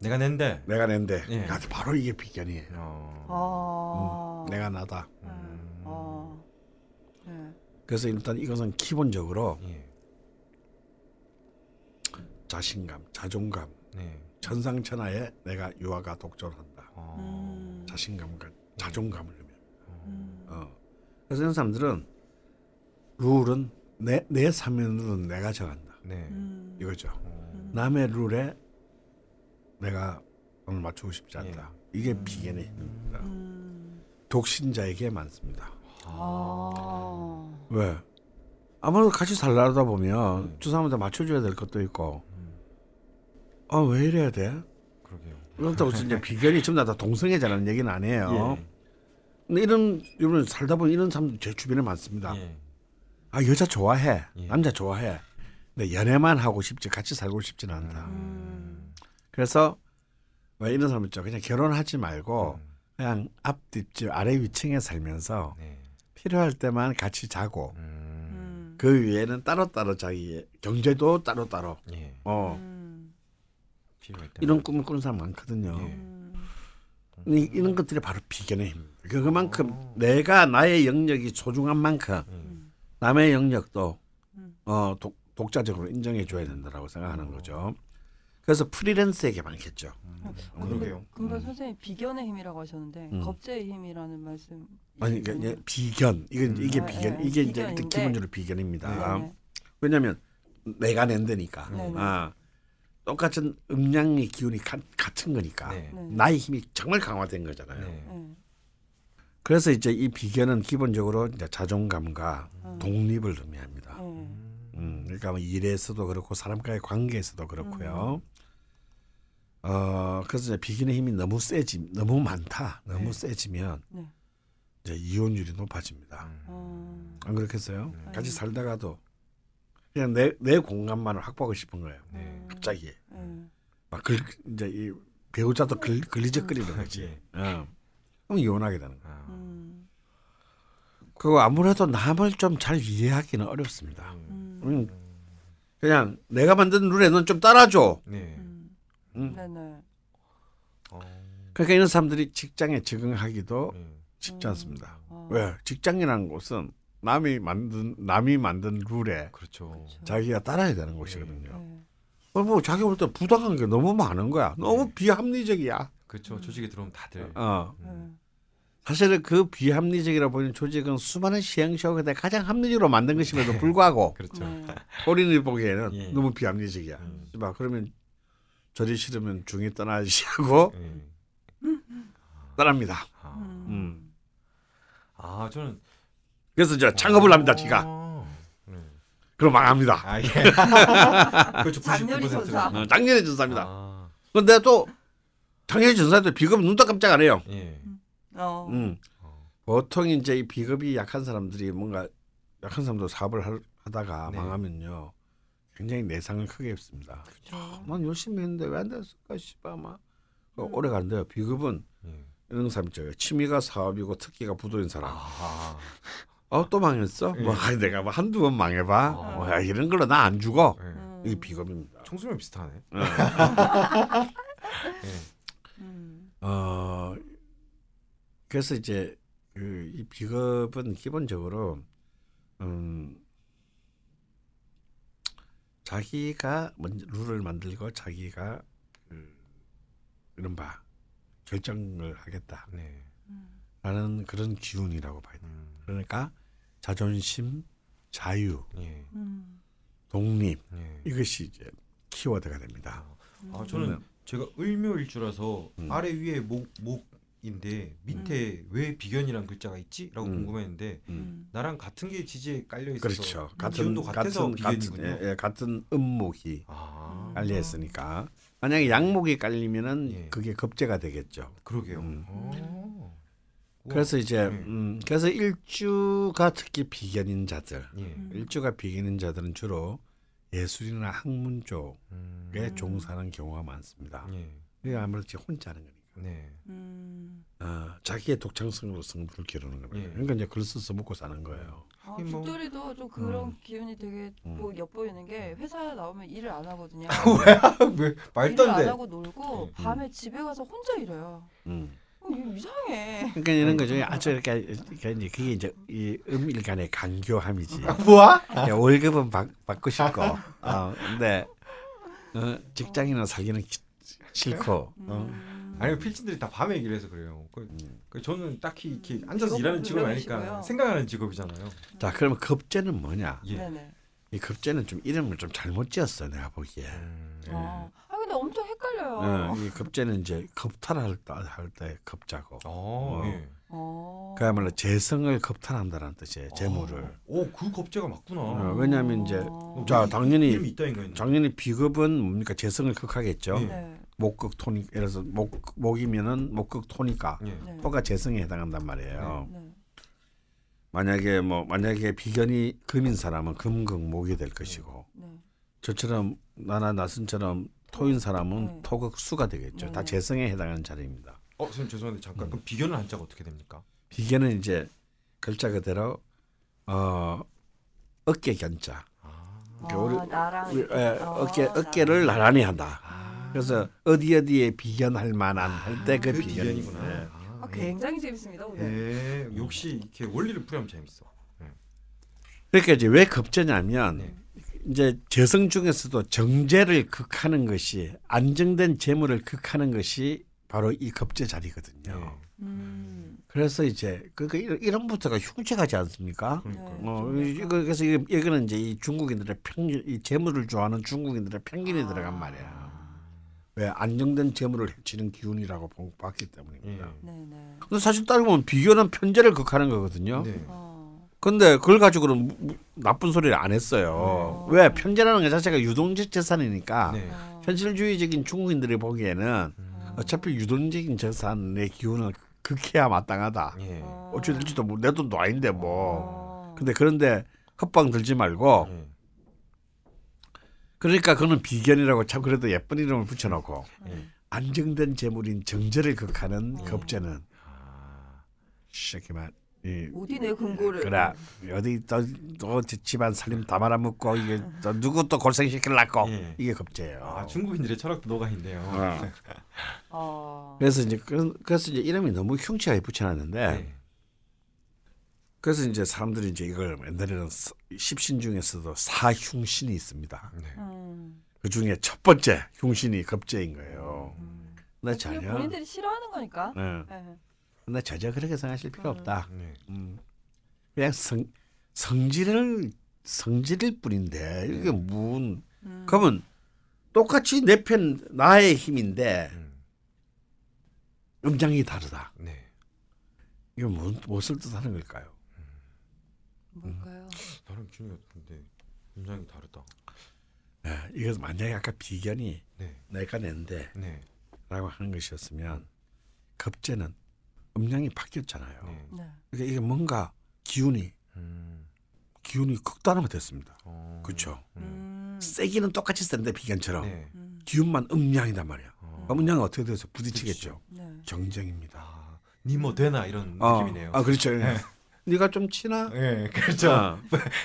내가 낸데. 내가 낸데 예. 바로 이게 비견이에요. 어. 아. 음, 내가 나다. 음. 아. 네. 그래서 일단 이것은 기본적으로 예. 자신감, 자존감, 네. 천상천하에 내가 유아가 독존한다. 어. 음. 자신감과 자존감을 의미합니다. 음. 어. 그래서 이런 사람들은 룰은 내, 내 사면은 내가 정한다. 네. 음. 이거죠. 어. 남의 룰에 내가 오늘 맞추고 싶지 않다. 예. 이게 비견의 힘입니다. 음. 독신자에게 많습니다. 아. 왜? 아무래도 같이 살다 보면 음. 두 사람한테 맞춰줘야 될 것도 있고, 음. 아왜 이래야 돼? 그러게요. 그렇다고 이제 [laughs] 비견이 전부 다 동성애자라는 얘기는 아니에요. 예. 근데 이런 이런 살다 보면 이런 사람들 제 주변에 많습니다. 예. 아 여자 좋아해, 예. 남자 좋아해. 근데 연애만 하고 싶지 같이 살고 싶지는 않다. 음. 그래서 왜 이런 사람 있죠. 그냥 결혼하지 말고 음. 그냥 앞 뒷집 아래 위층에 살면서 네. 필요할 때만 같이 자고 음. 음. 그 위에는 따로따로 자기 경제도 따로따로 예. 어 음. 필요할 때. 이런 꿈을 꾸는 사람 많거든요. 예. 음. 이- 이런 것들이 바로 비견의 힘입니다. 그만큼 어. 내가 나의 영역이 소중한 만큼 음. 남의 영역도 음. 어, 독, 독자적으로 인정해 줘야 된다라고 생각하는 거죠. 그래서 프리랜서에게 많겠죠. 어, 그러게요. 근데 음. 선생님 비견의 힘이라고 하셨는데 음. 겁제의 힘이라는 말씀. 아니 이게 이제 비견 이건 이게 음. 비견 네, 이게 네. 이제 일단 비견인데. 기본적으로 비견입니다. 네. 왜냐하면 내가 낸다니까. 네. 네. 아, 똑같은 음량의 기운이 가, 같은 거니까 네. 네. 나의 힘이 정말 강화된 거잖아요. 네. 네. 그래서 이제 이 비견은 기본적으로 이제 자존감과 음. 독립을 의미합니다. 네. 음, 그러니까 뭐 일에서도 그렇고 사람과의 관계에서도 그렇고요. 어, 그래서 이제 비견의 힘이 너무 세지, 너무 많다, 너무 네. 세지면 네. 이제 이혼율이 높아집니다. 음. 어. 안 그렇겠어요? 네. 같이 살다가도 그냥 내 내 공간만을 확보하고 싶은 거예요. 네. 갑자기 네. 막 글, 이제 이 배우자도 글, 글리적거리는 거지. 예. 어. 그럼 이혼하게 되는 거야. 아. 음. 그리고 아무래도 남을 좀 잘 이해하기는 어렵습니다. 음. 음. 음, 그냥 내가 만든 룰에 넌 좀 따라줘. 네. 음. 음. 네네. 어. 그러니까 이런 사람들이 직장에 적응하기도 네. 쉽지 않습니다. 어. 왜? 직장이라는 곳은 남이 만든 남이 만든 룰에 그렇죠. 그렇죠. 자기가 따라야 되는 곳이거든요. 네. 어, 뭐 자기 볼 때 부당한 게 너무 많은 거야. 너무 네. 비합리적이야. 그렇죠. 조직에 들어오면 다들. 어. 네. 음. 사실은 그 비합리적이라 보이는 조직은 수많은 시행착오에 가장 합리적으로 만든 것임에도 불구하고 [laughs] 그렇죠. 네. 본인이 보기에는 예. 너무 비합리적이야. 음. 봐 그러면 저리 싫으면 중이 떠나지 하고 예. 떠납니다. 아. 음. 아 저는 그래서 이제 창업을 합니다, 지가. 어. 네. 그럼 망합니다. 아 예. [laughs] 그렇죠. 99%는. 전사. 어, 작년에 전사입니다. 아. 근데 또 작년에 전사도 비급 눈도 깜짝 안 해요. 예. 어. 음. 어. 보통 이제 이 비급이 약한 사람들이 뭔가 약한 사람도 사업을 할- 하다가 네. 망하면요. 굉장히 내상을 크게 입습니다. 그렇죠. 난 열심히 했는데 왜 안 됐을까 싶어 막그 음. 오래 가는데요. 비급은 예. 이런 사람 있죠. 취미가 사업이고 특기가 부도인 사람. 아. 어또 망했어? 예. 뭐 아이, 내가 뭐 한두 번 망해봐. 아. 어, 야, 이런 걸로 나 안 죽어. 예. 음. 이게 비겁입니다. 청소년 비슷하네. 어. 예. [laughs] 음. 어 그래서 이제 그이 비겁은 기본적으로 음 자기가 먼저 룰을 만들고 자기가 그 이른바 결정을 하겠다라는 네. 음. 그런 기운이라고 봐야 돼요. 음. 그러니까 자존심, 자유, 예. 음. 독립 예. 이것이 이제 키워드가 됩니다. 아 저는 제가 을묘일주라서 음. 아래 위에 목 목 인데 밑에 왜 비견이란 글자가 있지?라고 음. 궁금했는데 음. 나랑 같은 게 지지에 깔려 있어서 그렇죠. 같은 기운도 같아서 같은 같은 비견이군요. 예, 예, 같은 음목이 아 깔려 있으니까 만약에 양목이 깔리면은 예. 그게 겁재가 되겠죠. 그러게요. 음. 어. 우와. 그래서 이제 네. 음, 그래서 일주가 특히 비견인 자들, 예. 음. 일주가 비견인 자들은 주로 예술이나 학문 쪽에 음. 종사하는 경우가 많습니다. 예. 이게 아무래도 이제 혼자 하는 거니까. 네. 음. 어, 자기의 독창성으로 성부를 기르는 거예요. 예. 그러니까 이제 글 써서 먹고 사는 거예요. 아, 하긴 뭐- 죽돌이도 좀 그런 음. 기운이 되게 음. 뭐 엿보이는 게 회사 나오면 일을 안 하거든요. [laughs] 왜 말도 일을 안안 돼. 하고 놀고 음. 밤에 집에 가서 혼자 일해요. 음. 어, 이상해. 그러니까 이런 거죠. 아주 이렇게 그러니까 이제 그게 이제 이 음일 간의 간교함이지. 뭐야? 야, 월급은 받, 받고 싶고, [laughs] 어, 근데 어, 직장인은 살기는 기- 싫고. 어. 음. 아니 필진들이 다 밤에 얘기를 해서 그래요. 그, 음. 그 저는 딱히 이렇게 앉아서 직업은 일하는 직업이. 아니까 생각하는 직업이잖아요. 자, 그러면 급제는 뭐냐? 예. 이 급제는 좀 이름을 좀 잘못 지었어, 내가 보기에. 음. 예. 아, 아 근데 엄청 헷갈려요. 어, 이 급제는 이제 겁탈할 때, 급자고. 어, 어. 예. 어. 그야말로 재성을 겁탈한다는 뜻이에요, 재물을. 아, 오, 그 겁재가 맞구나. 어, 왜냐하면 이제 어. 자, 당연히. 당연히 비급은 뭡니까 재성을 극하겠죠. 예. 네. 목극 토니, 예를 들어서 목 목이면은 목극 토니까 예. 네. 토가 재성에 해당한단 말이에요. 네. 만약에 뭐 만약에 비견이 금인 사람은 금극 목이 될 것이고 네. 저처럼 나나 나순처럼 토인 사람은 네. 토극 수가 되겠죠. 네, 다 네. 재성에 해당하는 자리입니다. 어, 선생님 죄송한데 잠깐 음. 그럼 비견은 한자가 어떻게 됩니까? 비견은 이제 글자 그대로 어 어깨 견자. 아. 그러니까 우리- 아, 나랑 우리, 이렇게. 에, 어, 어깨 나랑. 어깨를 나란히 한다. 아. 그래서 어디 어디에 비견할 만한 할 때그그 비견이구나. 예. 아, 아, 예. 굉장히 재밌습니다 오늘. 예. 역시 이렇게 원리를 풀이하면 재밌어. 그러니까 이제 왜 급제냐면 네. 이제 재성 중에서도 정제를 극하는 것이 안정된 재물을 극하는 것이 바로 이 급제 자리거든요. 네. 음. 그래서 이제 그, 그 이런- 이런부터가 흉측하지 않습니까? 그러니까. 네. 어, 좀 이거 그래서 이거, 이거는 이제 이 중국인들의 편견, 이 재물을 좋아하는 중국인들의 편견이 아. 들어간 말이야. 왜 안정된 재물을 해치는 기운이라고 보- 봤기 때문입니다. 예. 네네. 근데 사실 따르고 보면 비교는 편제를 극하는 거거든요. 네. 어. 근데 그걸 가지고는 무- 무- 나쁜 소리를 안 했어요. 네. 왜 편제라는 것 자체가 유동적 재산이니까 네. 어. 현실주의적인 중국인들이 보기에는 음. 어차피 유동적인 재산의 기운을 극해야 마땅하다. 예. 어. 어찌 될지도 뭐내 돈도 아닌데 뭐. 어. 근데 그런데 헛방 들지 말고 예. 그러니까 그는 비견이라고 참 그래도 예쁜 이름을 붙여놓고 예. 안정된 재물인 정제를 극하는 어. 급제는 아. 시키만 이 어디 내 근거를? 그래 어디 또, 또 집안 살림 다 말아먹고 이게 또 누구 또 골생시키려고 예. 이게 급제예요. 아, 중국인들의 철학도 녹아 있네요. 어. 어. [laughs] 그래서 이제 그- 그래서 이제 이름이 너무 흉측하게 붙여놨는데 네. 그래서 이제 사람들이 이제 이걸 옛날에는 서- 십신 중에서도 사흉신이 있습니다. 네. 음. 그 중에 첫 번째 흉신이 급제인 거예요. 음. 그냥 전혀 본인들이 싫어하는 거니까. 네. 네. 근데 전혀 그렇게 생각하실 필요 음. 없다. 네. 음. 그냥 성 성질을 성질일 뿐인데 이게 무슨 음. 그러면 똑같이 내 편 나의 힘인데 음. 음장이 다르다. 네. 이거 무, 무엇을 뜻하는 걸까요? 뭘까요? 나랑 기분이 근데 인상이 다르다. 예, 이거 만약에 아까 비견이 네. 내가 낸데라고 네. 하는 것이었으면 급제는 음량이 바뀌었잖아요. 네. 네. 그러니까 이게 뭔가 기운이 음. 기운이 극단화됐습니다. 어. 그렇죠. 음. 세기는 똑같이 센데 비견처럼 네. 음. 기운만 음량이단 말이야. 어. 음량은 어떻게 돼서 부딪히겠죠. 네. 경쟁입니다. 아, 니뭐 되나 이런 어, 느낌이네요. 아 그렇죠. 네가 좀 치나? 예, 그렇죠. [laughs] 어,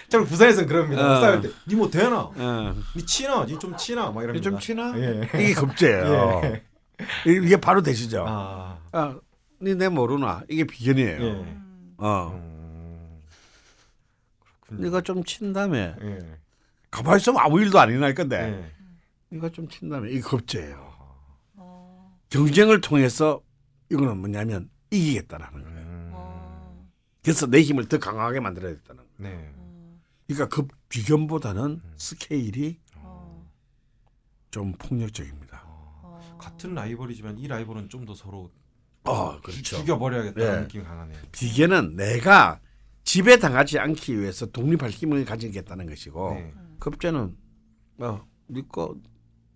저는 부산에서는 그럽니다. 어. 싸울 때, 니뭐 되나? 어. 니 치나? 니 좀 치나? 막 이럽니다. 좀 치나? 예. 이게 급제예요. [laughs] 예. 이게 바로 되시죠. 아, 아, 니내 모르나? 이게 비견이에요. 예. 음. 어. 음. 그렇군요. 네가 좀 친다며. 예. 가만히 있으면 아무 일도 안 일어날 건데. 예. 네가 좀 친다며. 이게 겁제예요. 어, 경쟁을 통해서 이거는 뭐냐면 이기겠다라는 거예요. 그래서 내 힘을 더 강하게 만들어야겠다는 거예요. 네. 어, 그러니까 그 비견보다는 음. 스케일이 어, 좀 폭력적입니다. 어. 같은 라이벌이지만 이 라이벌은 좀 더 서로 어, 그렇죠. 죽여버려야겠다는 네. 느낌이 강하네요. 비계는 내가 지배 당하지 않기 위해서 독립할 힘을 가지겠다는 것이고 네. 급제는 어, 니꺼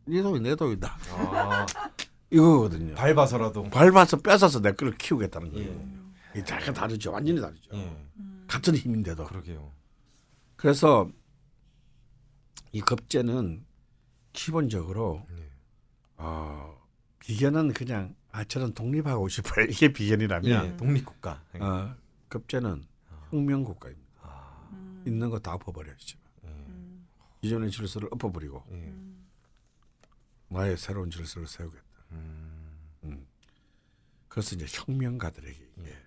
니 돈이 내 돈이다 아, [laughs] 이거거든요. 밟아서라도. 밟아서 뺏어서 내 거를 키우겠다는 거예요. 예. 다 다르죠. 완전히 다르죠. 예. 음. 같은 힘인데도. 그러게요. 그래서 이 급제는 기본적으로 네. 어, 비견은 그냥 아 저는 독립하고 싶어요. [laughs] 이게 비견이라면 예. 독립국가. 예. 어, 급제는 혁명국가입니다. 아, 음. 있는 거 다 엎어버려야죠. 예. 음. 기존의 질서를 엎어버리고 예. 음. 나의 새로운 질서를 세우겠다. 음. 음. 그래서 이제 혁명가들에게 이게 예.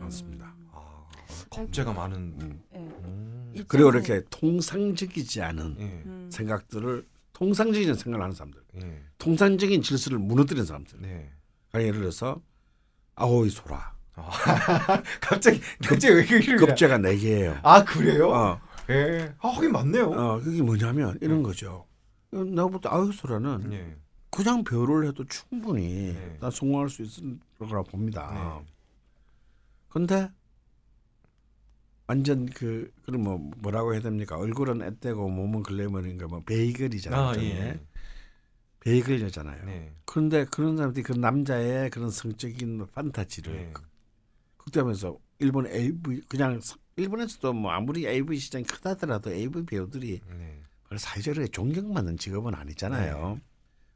많습니다. 아, 겁재가 많은. 음. 예. 음. 이 그리고 이렇게 통상적이지 않은 예. 음. 생각들을 통상적인 생각을 하는 사람들, 예. 통상적인 질서를 무너뜨리는 사람들. 네. 그러니까 예를 들어서 아오이 소라, 아, [laughs] 갑자기 갑자기 왜 이렇게 급제가 네 개예요. 아 그래요? 어, 예. 아 하긴 맞네요. 어, 그게 뭐냐면 이런 거죠. 내가 볼때 아오이 소라는 예. 그냥 배우를 해도 충분히 네. 난 성공할 수 있을 거라 봅니다. 네. 근데 완전 그 그럼 뭐 뭐라고 해야 됩니까? 얼굴은 앳되고 몸은 글래머인가 뭐 베이글이잖아요. 아. 예. 베이글이잖아요. 네. 그런데 그런 사람들이 그 남자의 그런 성적인 판타지를 네. 극대하면서 일본 AV 그냥 서- 일본에서도 뭐 아무리 AV 시장이 크다더라도 AV 배우들이 네. 사회적으로 존경받는 직업은 아니잖아요.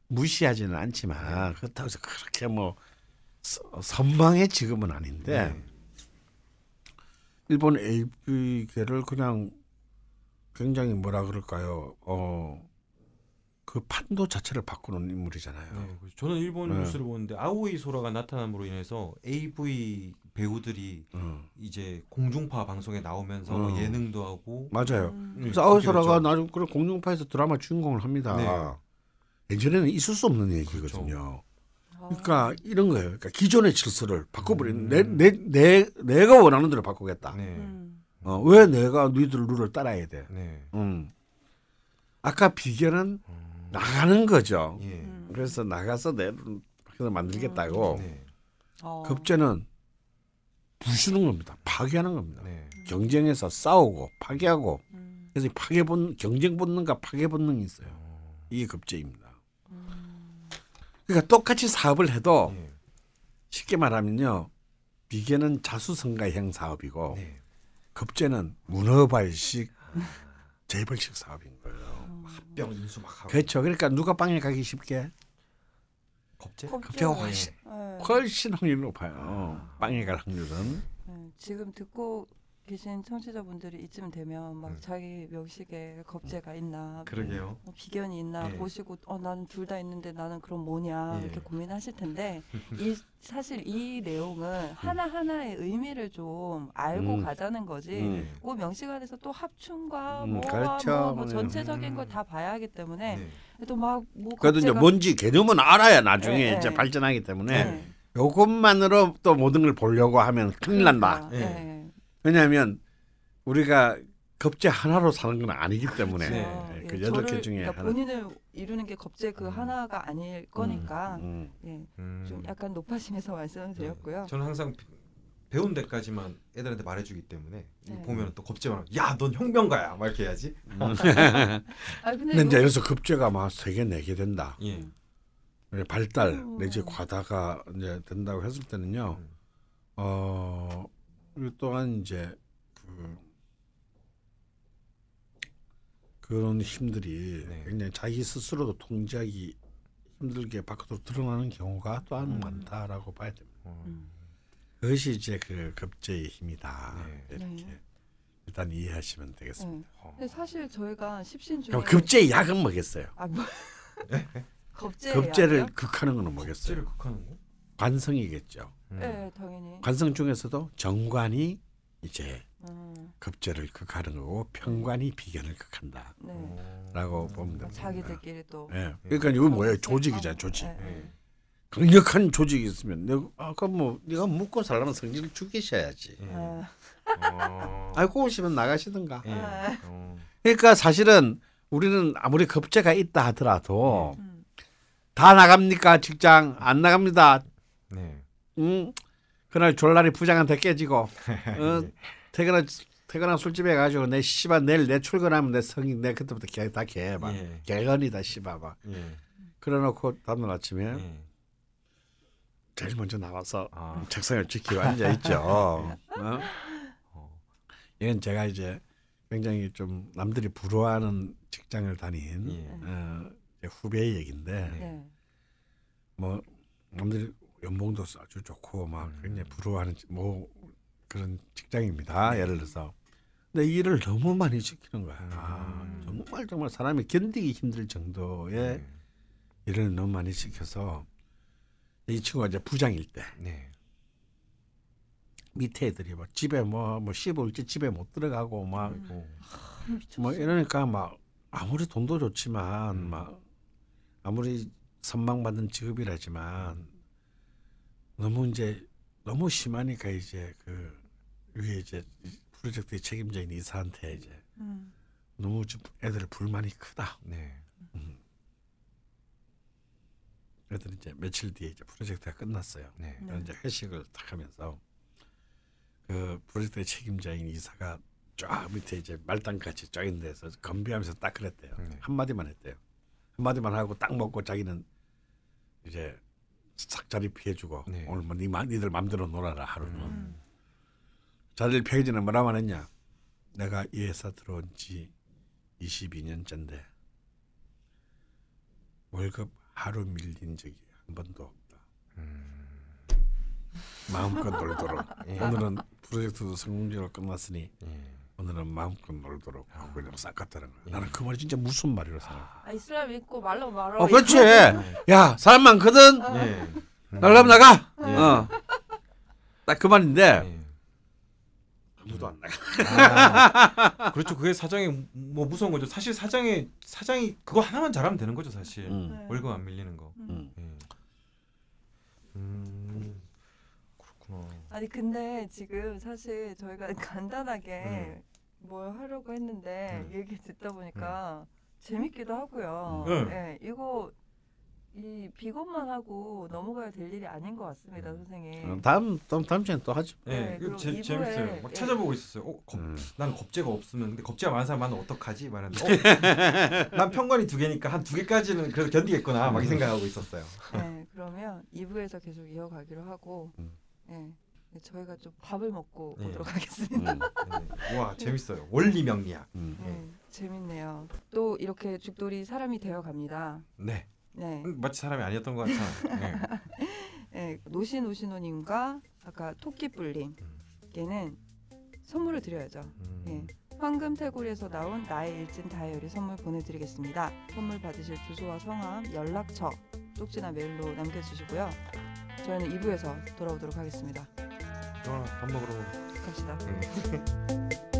무시하지는 않지만 그렇다고 해서 그렇게 뭐 서- 선망의 직업은 아닌데 네. 일본 AV계를 그냥 굉장히 뭐라 그럴까요? 어, 그 판도 자체를 바꾸는 인물이잖아요. 네, 그래서 저는 일본 네. 뉴스를 보는데 아오이 소라가 나타남으로 인해서 AV 배우들이 어, 이제 공중파 방송에 나오면서 어. 예능도 하고 맞아요. 음. 그래서 아우소라가 그렇죠. 나중 그런 공룡파에서 드라마 주인공을 합니다. 네. 예전에는 있을 수 없는 얘기거든요. 아. 그러니까 이런 거예요. 그러니까 기존의 질서를 바꿔버리는 음. 내, 내, 내, 내 가 원하는 대로 바꾸겠다. 네. 음. 어, 왜 내가 너희들 룰을 따라야 돼? 네. 음. 아까 비결은 음. 나가는 거죠. 예. 음. 그래서 나가서 내 룰을 만들겠다고. 네. 어. 급제는 부수는 겁니다. 파괴하는 겁니다. 네. 경쟁에서 싸우고 파괴하고 음. 그래서 파괴 본 경쟁 본능과 파괴 본능이 있어요. 어. 이게 급제입니다. 음. 그러니까 똑같이 사업을 해도 예. 쉽게 말하면요. 비계는 자수성가형 사업이고 네. 급제는 문어발식 재벌식 사업인 거예요. 병 인수 막 하고. 그렇죠. 그러니까 누가 빵에 가기 쉽게 겁재? 급제가 훨씬 네. 훨씬 확률이 높아요. 빵에 갈 확률은. 네, 지금 듣고 계신 청취자분들이 이쯤 되면 막 음. 자기 명식에 겁재가 있나 그러게요. 뭐 비견이 있나 예. 보시고 어 나는 둘 다 있는데 나는 그럼 뭐냐 예. 이렇게 고민하실 텐데 [laughs] 이 사실 이 내용은 하나 하나의 의미를 좀 알고 음. 가자는 거지. 음. 그 명식 안에서 또 합충과 음, 뭐와 그렇죠. 뭐, 뭐 음. 전체적인 걸 다 봐야 하기 때문에 네. 또 막뭐 그래도 이제 뭔지 개념은 알아야 나중에 예, 예. 이제 발전하기 때문에 네. 요것만으로 또 모든 걸 보려고 하면 큰일 난다. 예. 예. 왜냐하면 우리가 급제 하나로 사는 건 아니기 때문에 네. 어, 그 예, 여덟 개 저를, 중에 그러니까 하나. 본인을 이루는 게 겁재 그 음. 하나가 아닐 거니까 음, 예, 음. 좀 약간 높아심에서 말씀을 드렸고요. 네. 저는 항상 배- 배운 데까지만 애들한테 말해주기 때문에 네. 보면 또 겁재만 야넌 혁명가야 막 이렇게 해야지. 음. 아 [laughs] 근데, 근데 이제 요- 여기서 급제가 막 세개네개 된다. 예. 네, 발달 음. 내지 과다가 이제 된다고 했을 때는요. 음. 어 또한 이제 그 그런 힘들이 네. 굉장히 자기 스스로도 통제하기 힘들게 밖으로 드러나는 경우가 또한 음. 많다라고 봐야 됩니다. 어. 음. 그것이 이제 그 급제의 힘이다. 네. 이렇게 네. 일단 이해하시면 되겠습니다. 예. 어. 근데 사실 저희가 십신 중에 급제 약은 뭐겠어요? 아 뭐. [laughs] 겁제 급제를 극하는 거는 뭐겠어요? 겁재를 극하는 거? 관성이겠죠. 음. 네 당연히 관성 중에서도 정관이 이제 음, 급제를 극하는 거고 평관이 비견을 극한다. 네. 어. 라고 보면 됩니다. 자기들끼리 또 예. 그러니까 이거 뭐예요? 조직이잖아, 조직. 네. 예. 강력한 조직이 있으면 내가 아까 뭐 네가 묵고 살려면 성질을 죽이셔야지. 예. 아, 어. 알고 오시면 나가시든가. 예. 아. 어. 그러니까 사실은 우리는 아무리 급제가 있다 하더라도 음, 다 나갑니까 직장 안 나갑니다. 네. 응? 그날 졸라리 부장한테 깨지고 [laughs] 어, 퇴근하 퇴근한 술집에 가지고 내 씨발 내일 내 출근하면 내 성인 내 그때부터 개, 다 개막 예. 개건이다 씨발 막 예. 그래놓고 다음날 아침에 예. 제일 먼저 나와서 아. 책상을 지키고 앉아 있죠. 어? [laughs] 어. 이건 제가 이제 굉장히 좀 남들이 부러워하는 직장을 다닌 예. 어, 후배의 얘기인데 네. 뭐 남들이 연봉도 아주 좋고 막 음. 굉장히 부러워하는 지- 뭐 그런 직장입니다. 예를 들어서 근데 이 일을 너무 많이 시키는 거야. 아, 음. 정말 정말 사람이 견디기 힘들 정도의 네. 일을 너무 많이 시켜서 이 친구가 이제 부장일 때 네. 밑에 애들이 막 집에 뭐뭐 씹을지 집에 못 들어가고 막 어. 뭐 이러니까 막 아무리 돈도 좋지만 음. 막 아무리 선망받는 직업이라지만 너무 이제 너무 심하니까 이제 그 위에 이제 프로젝트의 책임자인 이사한테 이제 음, 너무 좀 애들 불만이 크다. 네. 애들 이제 며칠 뒤에 이제 프로젝트가 끝났어요. 네. 네. 그래서 이제 회식을 탁 하면서 그 프로젝트의 책임자인 이사가 쫙 밑에 이제 말단같이 쫙 있는 데서 건비하면서 딱 그랬대요. 네. 한마디만 했대요. 한마디만 하고 딱 먹고 자기는 이제 삭자리 피해주고 네. 오늘 뭐 니, 마- 니들 맘대로 놀아라 하루는 음. 자리를 피하기 전에 뭐라고 했냐 내가 이 회사 들어온 지 22년째인데 월급 하루 밀린 적이 한 번도 없다 음. 마음껏 놀도록 [laughs] 예. 오늘은 프로젝트도 성공적으로 끝났으니 예. 오늘은 마음껏 놀도록 하고 그냥 싹 갔다는 거야 예. 나는 그 말이 진짜 무슨 말이라고 생각해 아, 이슬람 믿고 말로 말로. 어 그렇지 야 사람 많거든 예. 나가면 나가 예. 어 딱 그 말인데 예. 아무도 안 나가 아, 그렇죠. 그게 사장이 뭐 무서운 거죠. 사실 사장이 사장이 그거 하나만 잘하면 되는 거죠, 사실. 음. 네. 월급 안 밀리는 거. 음. 예. 음. 그렇구나. 아니 근데 지금 사실 저희가 [laughs] 간단하게 음. 뭘 하려고 했는데 음. 얘기 듣다 보니까 재밌기도 하고요. 음. 예, 이거 이 비건만 하고 넘어가야 될 일이 아닌 것 같습니다, 음. 선생님. 어, 다음 다음 다음 주에 또 하죠 예, 네, 그리고 재, 재밌어요. 막 예. 찾아보고 있었어요. 어, 겁, 음. 난 겁재가 없으면 근데 겁재가 많은 사람은 어떡하지? 말하는데 어, [laughs] 난 편관이 두 개니까 한 두 개까지는 그래도 견디겠구나 막이 생각하고 있었어요. 네, 그러면 2부에서 계속 이어가기로 하고, 음. 예, 네, 저희가 좀 밥을 먹고 예. 오도록 하겠습니다. 음, 예. 와 재밌어요. 원리 명리학. 음. 네, 재밌네요. 또 이렇게 죽돌이 사람이 되어 갑니다. 네. 네, 음, 마치 사람이 아니었던 것 같아. 네. [laughs] 예, 노신오신호님과 아까 토끼뿔님께는 선물을 드려야죠. 음. 예, 황금 태굴에서 나온 나의 일진 다이어리 선물 보내드리겠습니다. 선물 받으실 주소와 성함, 연락처, 쪽지나 메일로 남겨주시고요. 저희는 2부에서 돌아오도록 하겠습니다. 영아 밥 먹으러 갑시다. 음. [laughs]